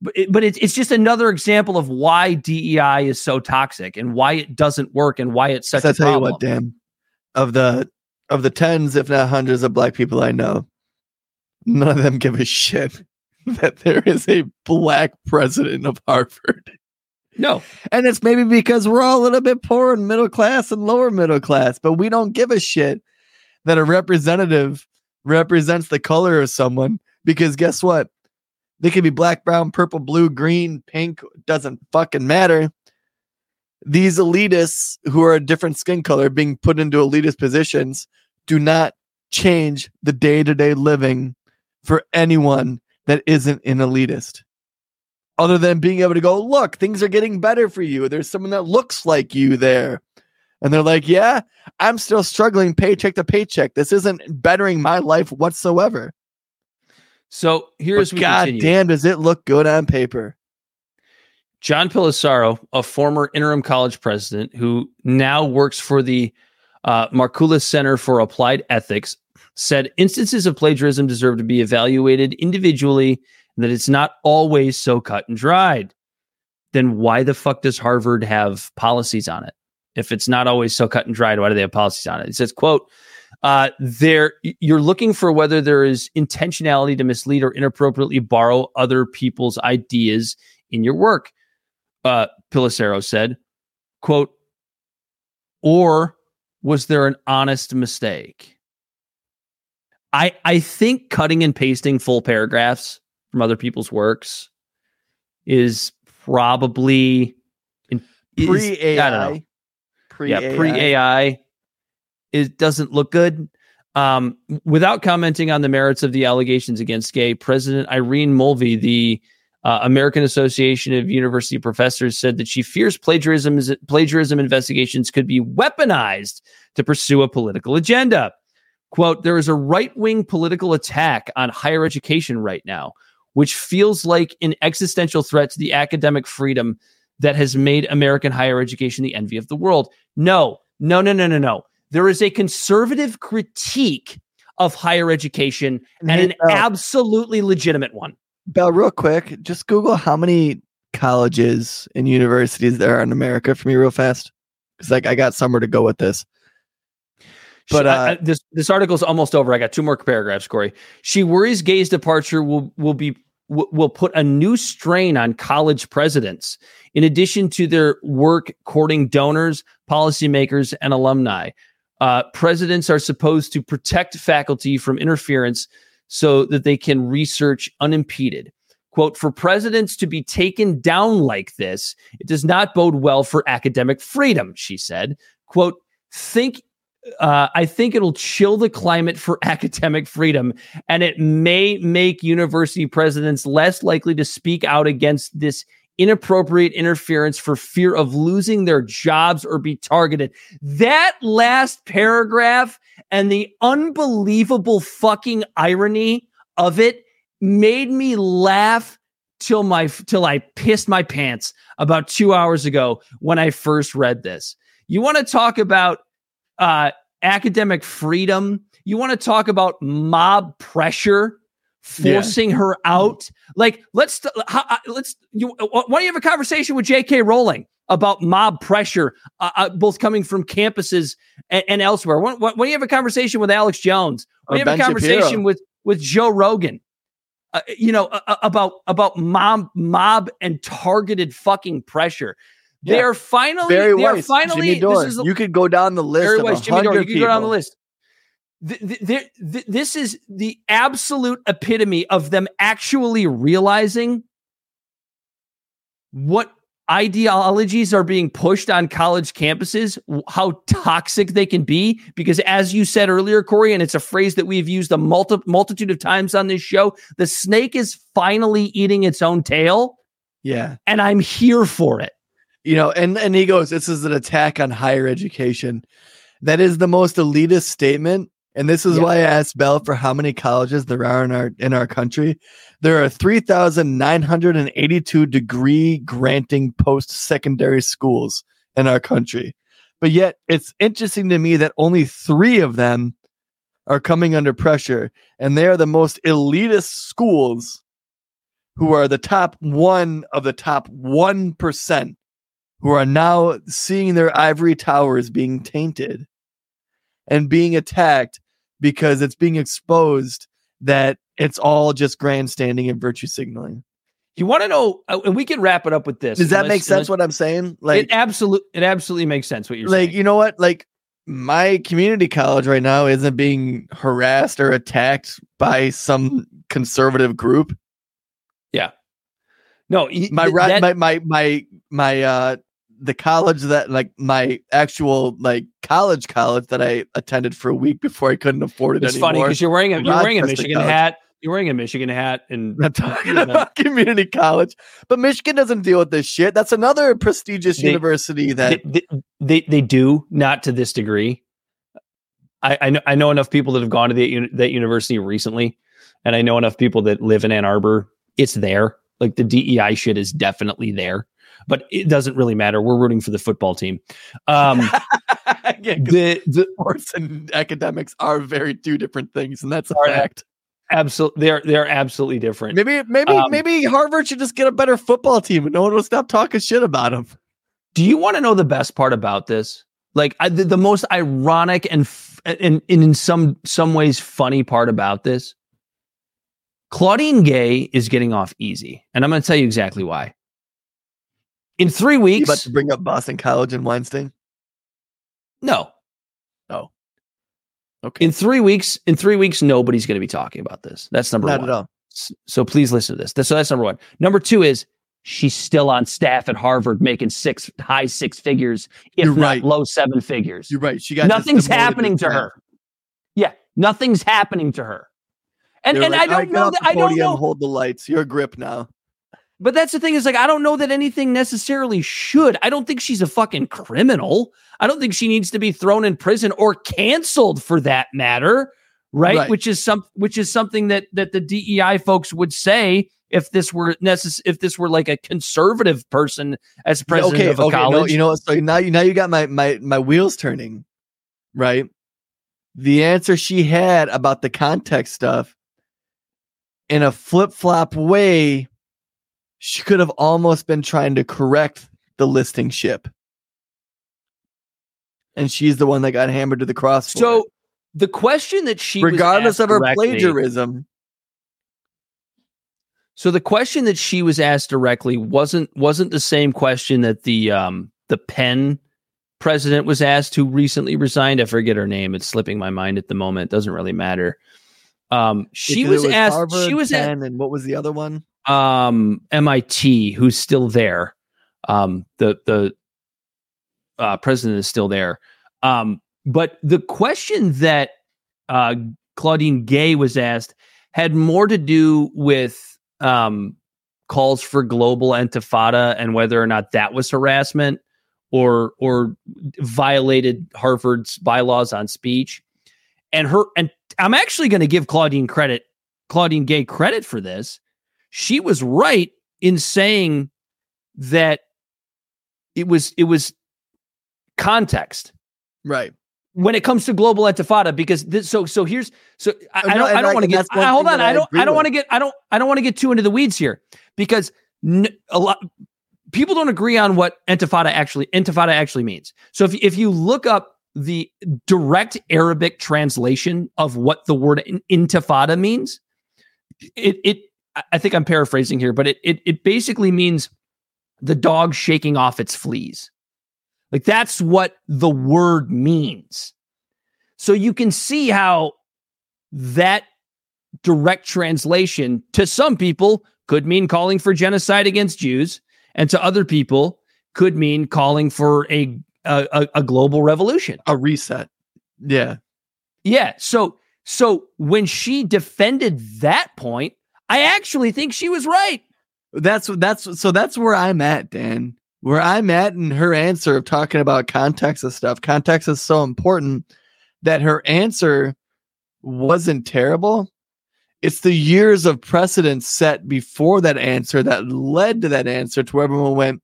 A: but it, but it's it's just another example of why DEI is so toxic and why it doesn't work and why it's such
B: I
A: a
B: tell you
A: problem.
B: what, Dan, of the of the tens, if not hundreds of black people I know, none of them give a shit that there is a black president of Harvard.
A: No,
B: And it's maybe because we're all a little bit poor and middle class and lower middle class, but we don't give a shit that a representative represents the color of someone because guess what? They could be black, brown, purple, blue, green, pink, doesn't fucking matter. These elitists who are a different skin color being put into elitist positions do not change the day to day living for anyone that isn't an elitist other than being able to go, look, things are getting better for you. There's someone that looks like you there. And they're like, yeah, I'm still struggling paycheck to paycheck. This isn't bettering my life whatsoever.
A: so here's
B: But
A: we
B: God
A: continue.
B: damn, does it look good on paper?
A: John Pelissero, a former interim college president who now works for the uh, Markulis Center for Applied Ethics, said instances of plagiarism deserve to be evaluated individually that it's not always so cut and dried. Then why the fuck does Harvard have policies on it? If it's not always so cut and dried, why do they have policies on it? It says, quote, uh, there you're looking for whether there is intentionality to mislead or inappropriately borrow other people's ideas in your work uh, said, quote, or was there an honest mistake? I I think cutting and pasting full paragraphs from other people's works is probably
B: Pre
A: I don't know.
B: AI. Pre
A: yeah, pre AI. It doesn't look good. Um, without commenting on the merits of the allegations against Gay, President Irene Mulvey, the uh, American Association of University Professors, said that she fears plagiarism is, plagiarism investigations could be weaponized to pursue a political agenda. Quote: There is a right wing political attack on higher education right now, which feels like an existential threat to the academic freedom that has made American higher education the envy of the world. No, no, no, no, no, no. There is a conservative critique of higher education and
B: Hey,
A: an
B: Bel,
A: absolutely legitimate one.
B: Bel, real quick, just Google how many colleges and universities there are in America for me, real fast. Because like I got somewhere to go with this. But,
A: She- I-
B: uh,
A: I- this this article's almost over. I got two more paragraphs, Corey. She worries Gay's departure will will be will will put a new strain on college presidents. In addition to their work courting donors, policymakers, and alumni, uh, presidents are supposed to protect faculty from interference so that they can research unimpeded. Quote, for presidents to be taken down like this, it does not bode well for academic freedom, she said. Quote, think uh, I think it'll chill the climate for academic freedom, and it may make university presidents less likely to speak out against this inappropriate interference for fear of losing their jobs or be targeted. That last paragraph and the unbelievable fucking irony of it made me laugh till my till I pissed my pants about 2 hours ago when I first read this. You want to talk about uh, academic freedom. You want to talk about mob pressure
B: Yeah.
A: forcing her out. Like, let's uh, let's you. Why don't you have a conversation with J.K. Rowling about mob pressure, uh, uh, both coming from campuses and, and elsewhere? Why, why don't you have a conversation with Alex Jones? Why don't you have a
B: Ben Shapiro.
A: conversation with with Joe Rogan? Uh, you know uh, uh, about about mob mob and targeted fucking pressure. They are finally.
B: Bari
A: they are finally. This is
B: you could go down the list
A: Bari
B: of
A: Weiss, Jimmy Dore. You can go down the list. Th- th- there- th- this is the absolute epitome of them actually realizing what ideologies are being pushed on college campuses, how toxic they can be. Because as you said earlier, Corey, and it's a phrase that we've used a multi- multitude of times on this show, the snake is finally eating its own tail,
B: Yeah.
A: and I'm here for it.
B: You know and and he goes this is an attack on higher education. That is the most elitist statement and this is
A: Yeah.
B: why i asked Bel for how many colleges there are in our in our country. There are 3982 degree granting post-secondary schools in our country. But yet it's interesting to me that only three of them are coming under pressure and they are the most elitist schools who are the top one of the top 1% who are now seeing their ivory towers being tainted and being attacked because it's being exposed that it's all just grandstanding and virtue signaling.
A: You want to know, uh, and we can wrap it up with this.
B: Does that
A: unless-
B: make sense
A: unless-
B: what I'm saying? Like
A: it absolutely, it absolutely makes sense what you're
B: like
A: saying.
B: you know what? Like my community college right now isn't being harassed or attacked by some conservative group.
A: Yeah. No,
B: My
A: th- that-
B: my my my my uh the college that like my actual like college college that I attended for a week before I couldn't afford it
A: it's
B: anymore.
A: funny because you're wearing a you're wearing a Michigan
B: College.
A: hat. You're wearing a Michigan hat, and
B: I'm talking
A: Yeah.
B: about community college, but Michigan doesn't deal with this shit. That's another prestigious
A: They-
B: university that
A: they, they, they they do not to this degree. I I know I know enough people that have gone to that that university recently, and I know enough people that live in Ann Arbor. It's there. Like the DEI shit is definitely there, but it doesn't really matter. We're rooting for the football team. Um,
B: Yeah,
A: the the
B: sports and academics are very two different things, and that's a fact.
A: absolutely they're they're absolutely different.
B: Maybe maybe
A: Um,
B: maybe Harvard should just get a better football team, and no one will stop talking shit about them.
A: Do you want to know the best part about this? Like I, the, the most ironic and, f- and and in some some ways funny part about this. Claudine Gay is getting off easy, and I'm going to tell you exactly why. In three
B: You
A: weeks,
B: about to bring up Boston College and Weinstein?
A: no.
B: No, okay,
A: In three weeks, in three weeks, nobody's going to be talking about this. That's number
B: not
A: one.
B: at all.
A: So please listen to this. So that's number one. Number two is she's still on staff at Harvard, making six high six figures, if
B: You're
A: not
B: right.
A: low seven figures.
B: You're right. She got
A: nothing's happening to her. Yeah, nothing's happening to her. And
B: They were
A: and
B: like,
A: I don't
B: get
A: know that I don't know,
B: Hold the lights. Your grip now.
A: But that's the thing is like I don't know that anything necessarily should. I don't think she's a fucking criminal. I don't think she needs to be thrown in prison or canceled for that matter, right?
B: Right.
A: Which is some which is something that that the DEI folks would say if this were necess- if this were like a conservative person as president
B: okay,
A: of a
B: okay. No,
A: college.
B: you know? So now you now you got my my my wheels turning, right? The answer she had about the context stuff in a flip flop way, she could have almost been trying to correct the listing ship, and she's the one that got hammered to the cross.
A: so
B: it.
A: the question that she was
B: regardless
A: asked
B: of her
A: directly-
B: plagiarism,
A: So the question that she was asked directly wasn't wasn't the same question that the um the Penn president was asked who recently resigned. I forget her name. It's slipping my mind at the moment. It doesn't really matter. Um she was,
B: it
A: asked
B: Harvard,
A: she was at
B: Penn, and what was the other one?
A: Um MIT who's still there. Um the the uh president is still there. Um but the question that uh Claudine Gay was asked had more to do with um, calls for global intifada and whether or not that was harassment or or violated Harvard's bylaws on speech. And her and I'm actually going to give Claudine credit, Claudine Gay credit for this. She was right in saying that it was it was context
B: Right.
A: when it comes to global intifada because this, so so here's so I, I don't I don't want to get I, hold on
B: I
A: don't I don't want to get I don't I don't want to get too into the weeds here because n- a lot people don't agree on what intifada actually intifada actually means. So if if you look up the direct Arabic translation of what the word in- intifada means, it it I- think I'm paraphrasing here, but it it it basically means the dog shaking off its fleas. Like that's what the word means. So you can see how that direct translation to some people could mean calling for genocide against Jews, and to other people could mean calling for a, a- a global revolution.
B: A reset. Yeah.
A: Yeah. So so when she defended that point, I actually think she was right.
B: That's that's so that's where I'm at, Dan. Where I'm at in her answer of talking about context of stuff. Context is so important that her answer wasn't terrible. It's the years of precedent set before that answer that led to that answer to where everyone went,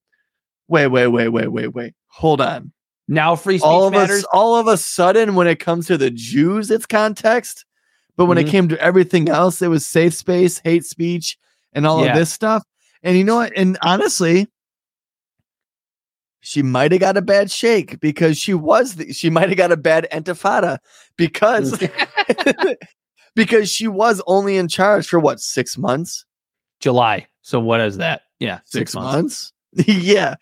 B: wait, wait, wait, wait, wait, wait. Hold on.
A: Now free speech
B: all of
A: matters.
B: us all of a sudden when it comes to the Jews, it's context. But when
A: Mhm.
B: it came to everything else, it was safe space, hate speech, and all
A: Yeah.
B: of this stuff. And you know what? And honestly, she might have got a bad shake because she was the, she might have got a bad intifada because because she was only in charge for what six months
A: July. So what is that? Yeah,
B: six, months. yeah.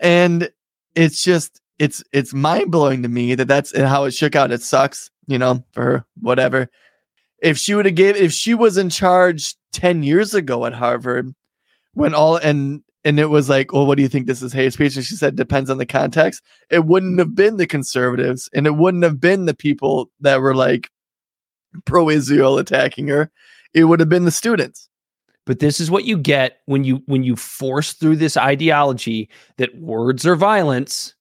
B: And it's just it's it's mind blowing to me that that's how it shook out. It sucks, you know, for her, whatever. If she would have gave if she was in charge 10 years ago at Harvard when all and and it was like, well, what do you think this is hate speech? And she said, depends on the context. It wouldn't have been the conservatives and it wouldn't have been the people that were like pro Israel attacking her. It would have been the students.
A: But this is what you get when you when you force through this ideology that words are violence.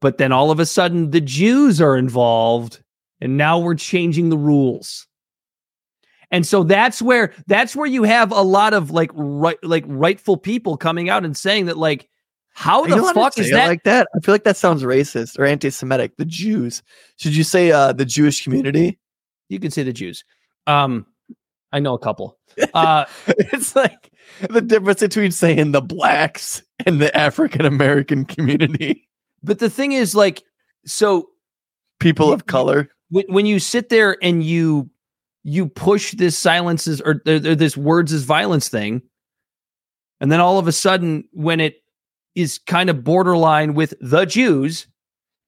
A: But then all of a sudden the Jews are involved and now we're changing the rules. And so that's where that's where you have a lot of like right like rightful people coming out and saying that like how the fuck is that
B: like that? I feel like that sounds racist or anti-Semitic. The Jews. Should you say uh, the Jewish community?
A: you can say the Jews. Um I know a couple. Uh
B: it's like the difference between saying the blacks and the African American community,
A: but the thing is like so
B: people of color.
A: When, when you sit there and you you push this silences or, or, this words is violence thing and then all of a sudden when it is kind of borderline with the jews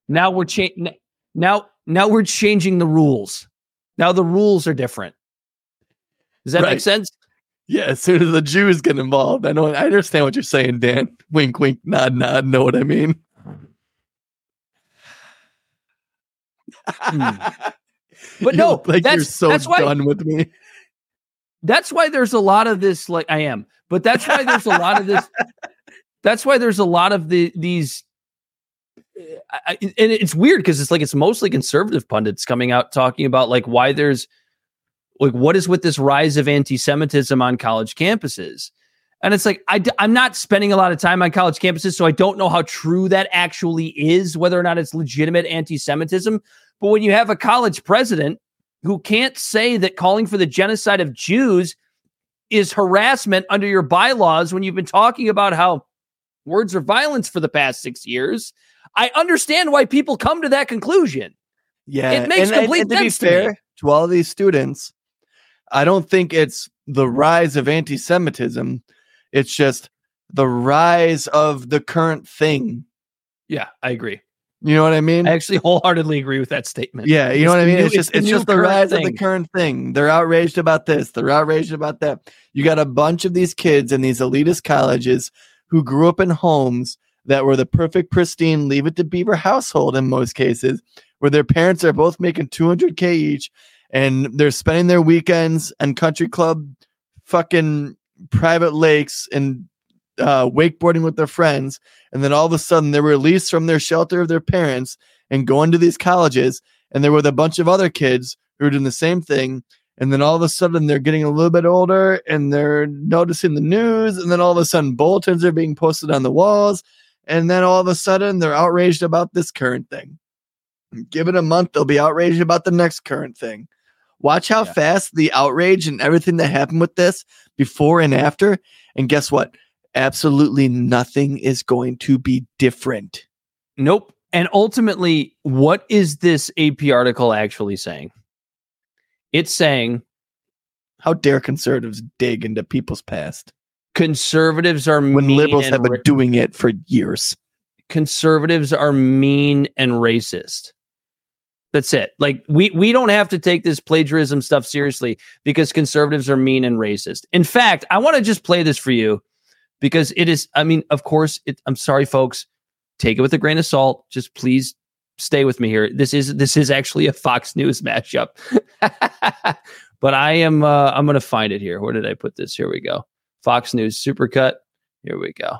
A: now we're changing now now we're changing the rules now the rules are different does that make sense
B: Yeah, as soon as the Jews get involved, I know. I understand what you're saying, Dan. Wink, wink, nod, nod. Know what I mean? Hmm.
A: But
B: You
A: no,
B: like you're so
A: that's why-
B: done with me.
A: that's why there's a lot of this like i am but that's why there's a lot of this that's why there's a lot of the these eh, I, I- and it's weird because it's like it's mostly conservative pundits coming out talking about like why there's like what is with this rise of anti-semitism on college campuses and it's like I, I'm not spending a lot of time on college campuses so i don't know how true that actually is whether or not it's legitimate anti-semitism but when you have a college president who can't say that calling for the genocide of Jews is harassment under your bylaws when you've been talking about how words are violence for the past six years. I understand why people come to that conclusion.
B: Yeah,
A: It makes complete
B: to
A: sense to
B: be fair to all these students, I don't think it's the rise of anti-Semitism. It's just the rise of the current thing.
A: Yeah, I agree.
B: You know what I mean?
A: I actually wholeheartedly agree with that statement.
B: Yeah, you
A: It's
B: know what I mean.
A: new-
B: it's just
A: the
B: it's just the rise of the current thing. They're outraged about this. They're outraged about that. You got a bunch of these kids in these elitist colleges who grew up in homes that were the perfect, pristine, leave it to Beaver household in most cases, where their parents are both making 200k each, and they're spending their weekends and country club, fucking private lakes and uh, wakeboarding with their friends, and then all of a sudden they're released from their shelter of their parents and going to these colleges, and they're with a bunch of other kids who are doing the same thing. And then all of a sudden they're getting a little bit older and they're noticing the news, and then all of a sudden bulletins are being posted on the walls, and then all of a sudden they're outraged about this current thing. Give it a month, they'll be outraged about the next current thing. Watch how
A: Yeah.
B: fast the outrage and everything that happened with this before and after. And guess what? Absolutely nothing is going to be different.
A: Nope. And ultimately, what is this AP article actually saying? It's saying
B: How dare conservatives dig into people's past
A: conservatives are
B: when liberals have been
A: ra-
B: doing it for years?
A: conservatives are mean and racist. That's it. Like we we don't have to take this plagiarism stuff seriously because conservatives are mean and racist. In fact, I want to just play this for you because it is I mean, of course, it, I'm sorry folks, take it with a grain of salt. Just please stay with me here. This is this is actually a Fox News matchup. but I am uh I'm going to find it here. Where did I put this? Here we go. Fox News supercut. Here we go.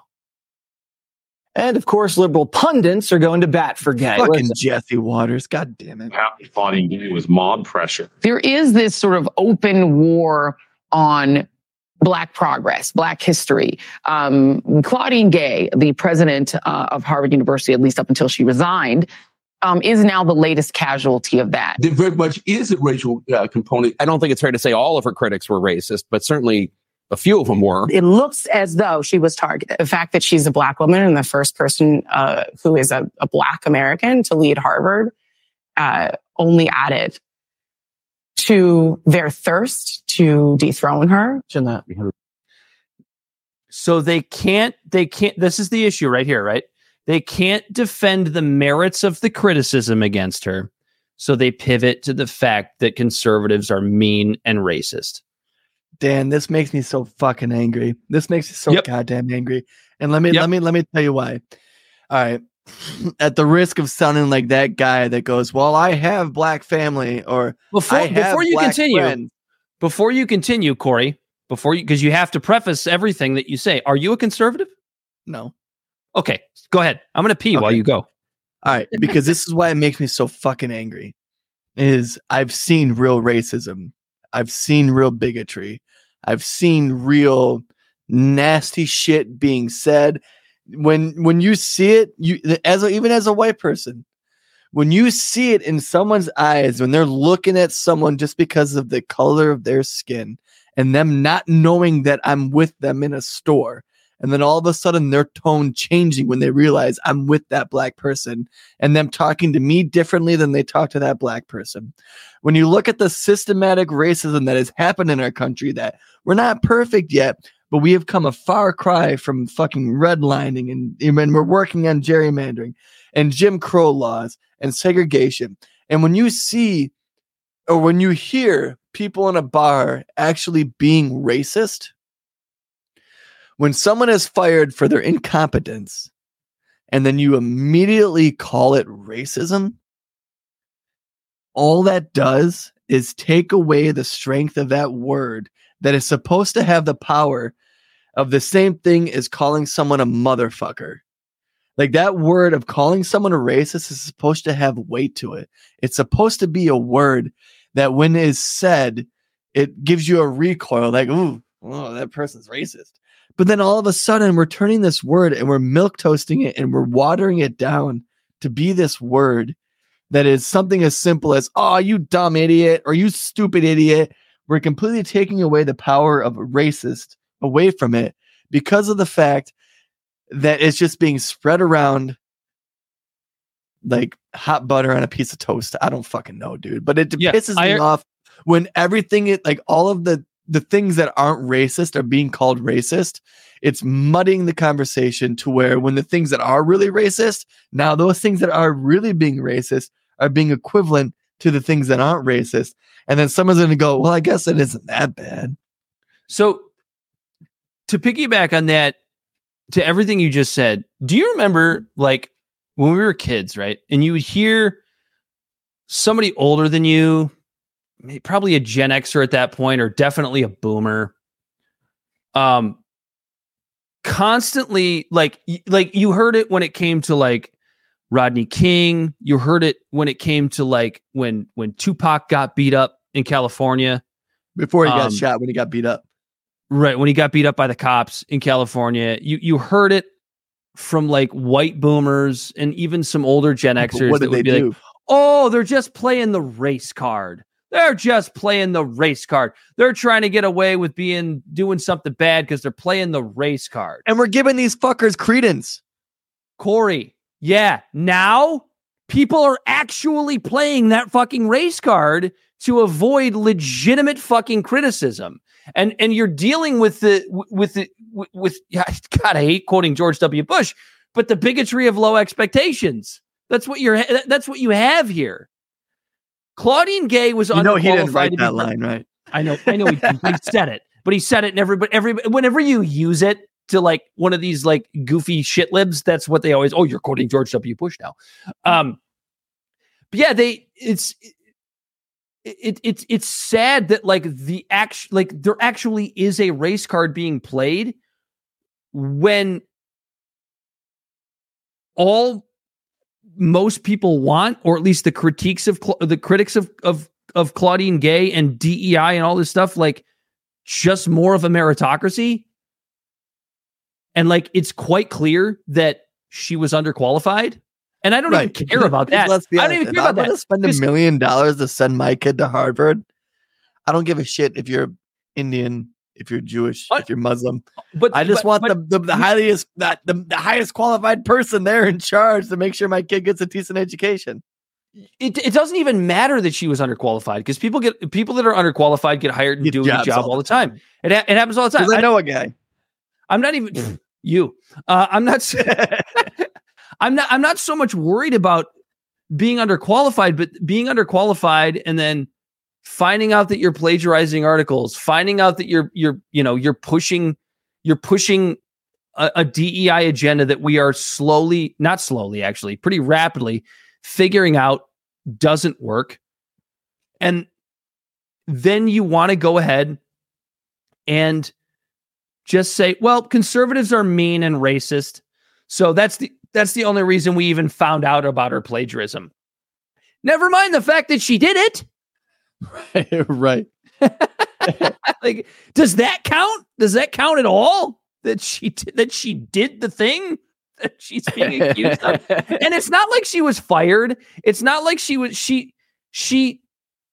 E: And of course, liberal pundits are going to bat for gay.
B: Fucking
E: Listen,
B: Jesse Watters. God damn it.
F: Happy fighting gay was mob pressure.
G: there is this sort of open war on Black progress, Black history. Um, Claudine Gay, the president uh, of Harvard University, at least up until she resigned, um, is now the latest casualty of that.
H: there very much is a racial uh, component. I don't think it's fair to say all of her critics were racist, but certainly a few of them were.
I: It looks as though she was targeted. The fact that she's a black woman and the first person uh, who is a, a black American to lead Harvard uh, only added to their thirst to dethrone her.
A: So they can't, they can't, this is the issue right here, right? They can't defend the merits of the criticism against her. So they pivot to the fact that conservatives are mean and racist.
B: Dan, this makes me so fucking angry. This makes me so
A: Yep.
B: goddamn angry. And let me
A: Yep.
B: let me let me tell you why. All right. At the risk of sounding like that guy that goes, "Well, I have black family," or
A: Before, before you continue,
B: friends."
A: before you continue, Corey, before you, because you have to preface everything that you say. Are you a conservative?
B: No.
A: Okay, go ahead. I'm going to pee while you go.
B: All right, because this is why it makes me so fucking angry. Is I've seen real racism. I've seen real bigotry. I've seen real nasty shit being said. When when you see it, you as a, even as a white person, when you see it in someone's eyes, when they're looking at someone just because of the color of their skin, and them not knowing that I'm with them in a store, and then all of a sudden their tone changing when they realize I'm with that black person and them talking to me differently than they talk to that black person. When you look at the systematic racism that has happened in our country, that we're not perfect yet, but we have come a far cry from fucking redlining and, and we're working on gerrymandering and Jim Crow laws and segregation. And when you see or when you hear people in a bar actually being racist, when someone is fired for their incompetence and then you immediately call it racism, all that does is take away the strength of that word that is supposed to have the power of the same thing as calling someone a motherfucker. Like that word of calling someone a racist is supposed to have weight to it. It's supposed to be a word that when it is said, it gives you a recoil like, ooh, oh, that person's racist. But then all of a sudden, we're turning this word and we're milk toasting it and we're watering it down to be this word that is something as simple as, oh, you dumb idiot or you stupid idiot. We're completely taking away the power of a racist away from it because of the fact that it's just being spread around like hot butter on a piece of toast. I don't fucking know, dude. But it
A: Yeah,
B: pisses me off when everything it like all of the the things that aren't racist are being called racist. It's muddying the conversation to where when the things that are really racist, now those things that are really being racist are being equivalent to the things that aren't racist. And then someone's going to go, well, I guess it isn't that bad.
A: So to piggyback on that, to everything you just said, do you remember like when we were kids, right? And you would hear somebody older than you, probably a Gen Xer at that point, or definitely a boomer, um, constantly like like you heard it when it came to like Rodney King. You heard it when it came to like when when Tupac got beat up in California.
B: Before he got
A: Um,
B: shot, when he got beat up.
A: Right, when he got beat up by the cops in California, you you heard it from like white boomers and even some older Gen Xers
B: what
A: that would
B: they
A: be
B: do?
A: like, oh, they're just playing the race card. They're just playing the race card. They're trying to get away with being doing something bad because they're playing the race card.
B: And we're giving these fuckers credence.
A: Corey, yeah, now people are actually playing that fucking race card to avoid legitimate fucking criticism. And and you're dealing with the with the with, with yeah, God, I hate quoting George W. Bush, but the bigotry of low expectations. That's what you're that's what you have here. Claudine Gay was
B: You know he didn't write that line, right?
A: I know, I know he, he said it, but he said it and everybody, every whenever you use it to like one of these like goofy shit libs, that's what they always. Oh, you're quoting George W. Bush now. Um, but yeah, they it's it, it it's it's sad that like the act like there actually is a race card being played when all most people want, or at least the critiques of the critics of of of Claudine Gay and DEI and all this stuff, like just more of a meritocracy. And like it's quite clear that she was underqualified. And I don't
B: Right.
A: even care about that.
B: Let's be
A: I don't even care
B: I'm
A: about that.
B: spend a million dollars to send my kid to Harvard. I don't give a shit if you're Indian, if you're Jewish,
A: What?
B: if you're Muslim.
A: But
B: I just
A: but-
B: want
A: but-
B: the, the the highest that the, the highest qualified person there in charge to make sure my kid gets a decent education.
A: it, it doesn't even matter that she was underqualified because people get people that are underqualified get hired and
B: Get
A: do a job all the time. It, ha- it happens all the time.
B: I
A: I,
B: know a guy.
A: I'm not even you. Uh, I'm not. I'm not. I'm not so much worried about being underqualified, but being underqualified and then finding out that you're plagiarizing articles, finding out that you're you're you know you're pushing you're pushing a, a DEI agenda that we are slowly, not slowly, actually, pretty rapidly figuring out doesn't work. And then you want to go ahead and just say, well, conservatives are mean and racist. So that's the that's the only reason we even found out about her plagiarism. Never mind the fact that she did it.
B: right.
A: like, does that count? Does that count at all? That she did, that she did the thing that she's being accused of. And it's not like she was fired. It's not like she was she she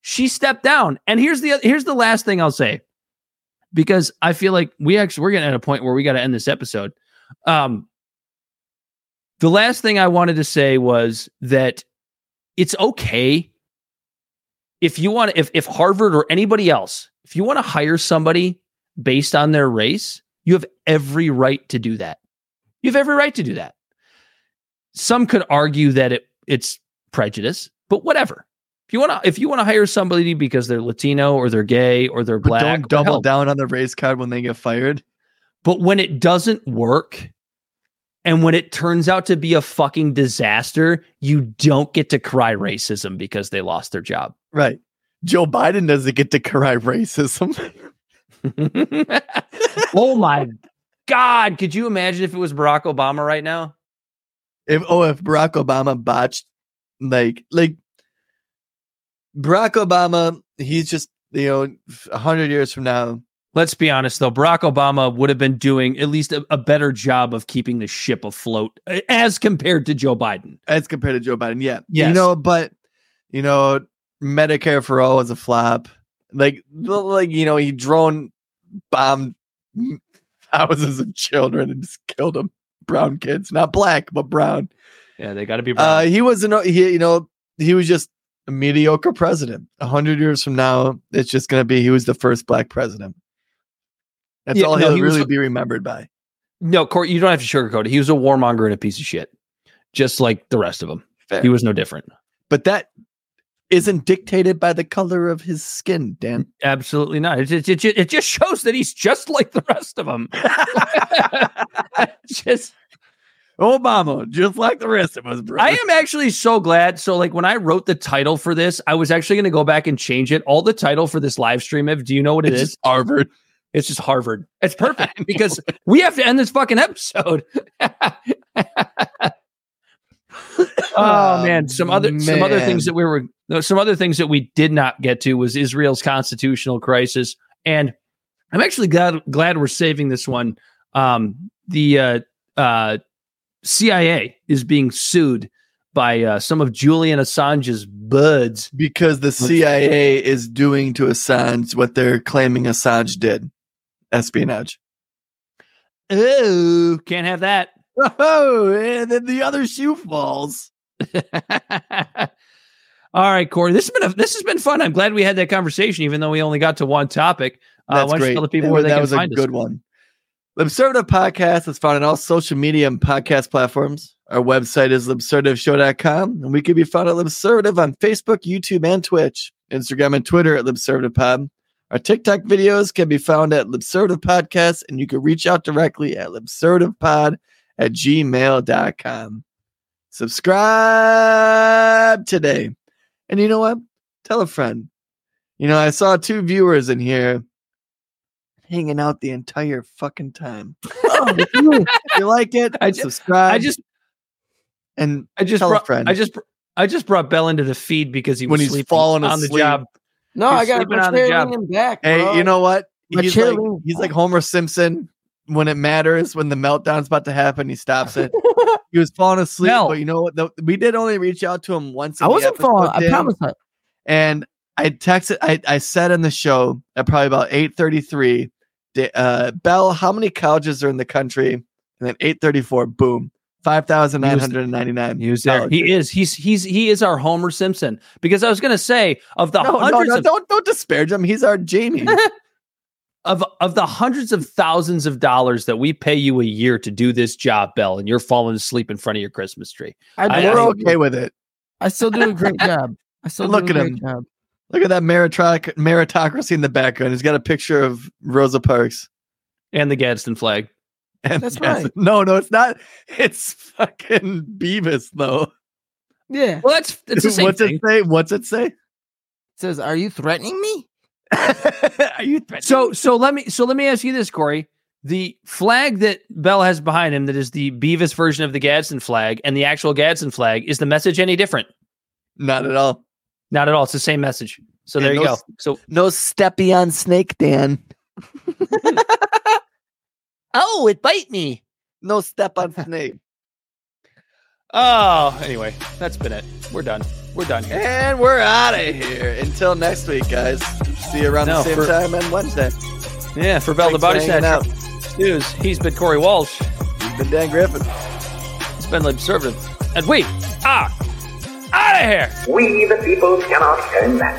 A: she stepped down. And here's the here's the last thing I'll say. Because I feel like we actually we're getting at a point where we got to end this episode. Um the last thing I wanted to say was that it's okay if you want to, if if Harvard or anybody else, if you want to hire somebody based on their race, you have every right to do that. You have every right to do that. Some could argue that it it's prejudice, but whatever. If you want to if you want to hire somebody because they're Latino or they're gay or they're
B: But
A: black,
B: don't double
A: hell,
B: down on the race card when they get fired.
A: but when it doesn't work and when it turns out to be a fucking disaster, you don't get to cry racism because they lost their job.
B: Right. Joe Biden doesn't get to cry racism.
A: oh my God. Could you imagine if it was Barack Obama right now?
B: if oh if Barack Obama botched like like Barack Obama, he's just you know a hundred years from now.
A: Let's be honest, though. Barack Obama would have been doing at least a, a better job of keeping the ship afloat uh, as compared to Joe Biden.
B: As compared to Joe Biden, yeah,
A: Yes.
B: you know, but you know, Medicare for all was a flop. Like, like you know, he drone bombed thousands of children and just killed them. Brown kids, not black, but brown.
A: Yeah, they got to be.
B: Uh, he was an he, you know, he was just a mediocre president. A hundred years from now, it's just gonna be he was the first black president. That's
A: Yeah,
B: all he'll
A: he was-
B: really be remembered by.
A: no, Court, you don't have to sugarcoat it. He was a warmonger and a piece of shit, just like the rest of them.
B: Fair.
A: He was no different.
B: But that isn't dictated by the color of his skin, Dan.
A: Absolutely not. It, it, it, it just shows that he's just like the rest of them. just
B: Obama, just like the rest of us, bro.
A: I am actually so glad. So, like, when I wrote the title for this, I was actually going to go back and change it. All the title for this live stream, of, do you know what it
B: It's
A: is?
B: Harvard.
A: It's just Harvard. It's perfect because we have to end this fucking episode. oh man, some other some other things that we were some other things that we did not get to was Israel's constitutional crisis, and I'm actually glad glad we're saving this one. Um, the uh, uh, CIA is being sued by uh, some of Julian Assange's buds.
B: Because the CIA is doing to Assange what they're claiming Assange did espionage.
A: Oh, can't have that.
B: Oh, and then the other shoe falls.
A: All right, Corey. This has been a, this has been fun. I'm glad we had that conversation, even though we only got to one topic. Uh,
B: That's
A: why don't you
B: great.
A: tell the people
B: That
A: where they
B: that
A: can
B: was
A: find
B: a
A: us?
B: good one. Libservative Podcast is found on all social media and podcast platforms. Our website is libservativeshow.com, and we can be found at Libservative on Facebook, YouTube, and Twitch, Instagram, and Twitter at LibservativePod. Our TikTok videos can be found at Libservative Podcast, and you can reach out directly at libservativepod at gmail.com. Subscribe today. And you know what? Tell a friend. You know, I saw two viewers in here hanging out the entire fucking time. Oh, if, you, you like it,
A: I ju-
B: subscribe.
A: I just
B: and
A: I just
B: tell a
A: brought,
B: friend.
A: I just I just brought Bel into the feed because he was
B: When he's
A: sleeping
B: falling
A: on the job.
C: No,
A: He's
C: I got
A: sleeping
C: my
A: on the
C: chair leaning back.
B: Hey,
C: bro.
B: you know what?
C: My
B: He's like, he's like Homer Simpson. When it matters, when the meltdown's about to happen, he stops it. he was falling asleep,
A: Mel.
B: but you know what? The- we did only reach out to him once.
C: I wasn't falling. I promise. I,
B: And I texted, I, I said in the show at probably about 833, uh, Bel, how many colleges are in the country? And then 834, boom, 5,999.
A: He was there. He is. He's he's he is our Homer Simpson. Because I was going to say of the
B: no, no,
A: hundreds
B: no,
A: of
B: don't, don't disparage him. He's our Jamie.
A: of of the hundreds of thousands of dollars that we pay you a year to do this job, Bel, and you're falling asleep in front of your Christmas tree.
C: I,
A: I-
B: We're
A: I-
B: okay with it.
C: I still do a great job. I still
B: Look
C: do a
B: at
C: great
B: him.
C: job.
B: Look at that meritoc- meritocracy in the background. He's got a picture of Rosa Parks.
A: And the Gadsden flag.
B: And
C: That's
B: yes-
C: right.
B: No, no, it's not. It's fucking Beavis, though.
C: Yeah.
A: Well, that's it's the same
B: What's
A: thing.
B: it say? What's it say?
C: It says, "Are you threatening me?"
B: Are you threatening?
A: So so let me so let me ask you this, Corey. The flag that Bel has behind him, that is the Beavis version of the Gadsden flag, and the actual Gadsden flag, is the message any different?
B: Not at all.
A: Not at all. It's the same message. So
B: Yeah,
A: there you go. So
B: No steppy on snake, Dan.
A: oh, it bite me.
B: No step on snake.
A: Oh, anyway, that's been it. We're done. We're done here.
B: And we're out of here. Until next week, guys. See you around
A: No,
B: the same
A: for-
B: time on Wednesday.
A: Yeah, for Bel the Body
B: for hanging
A: Snatcher News, he's been Corey Walsh.
B: You've been Dan Griffin.
A: It's been Libservative. And we are out of here.
J: We the people cannot turn back.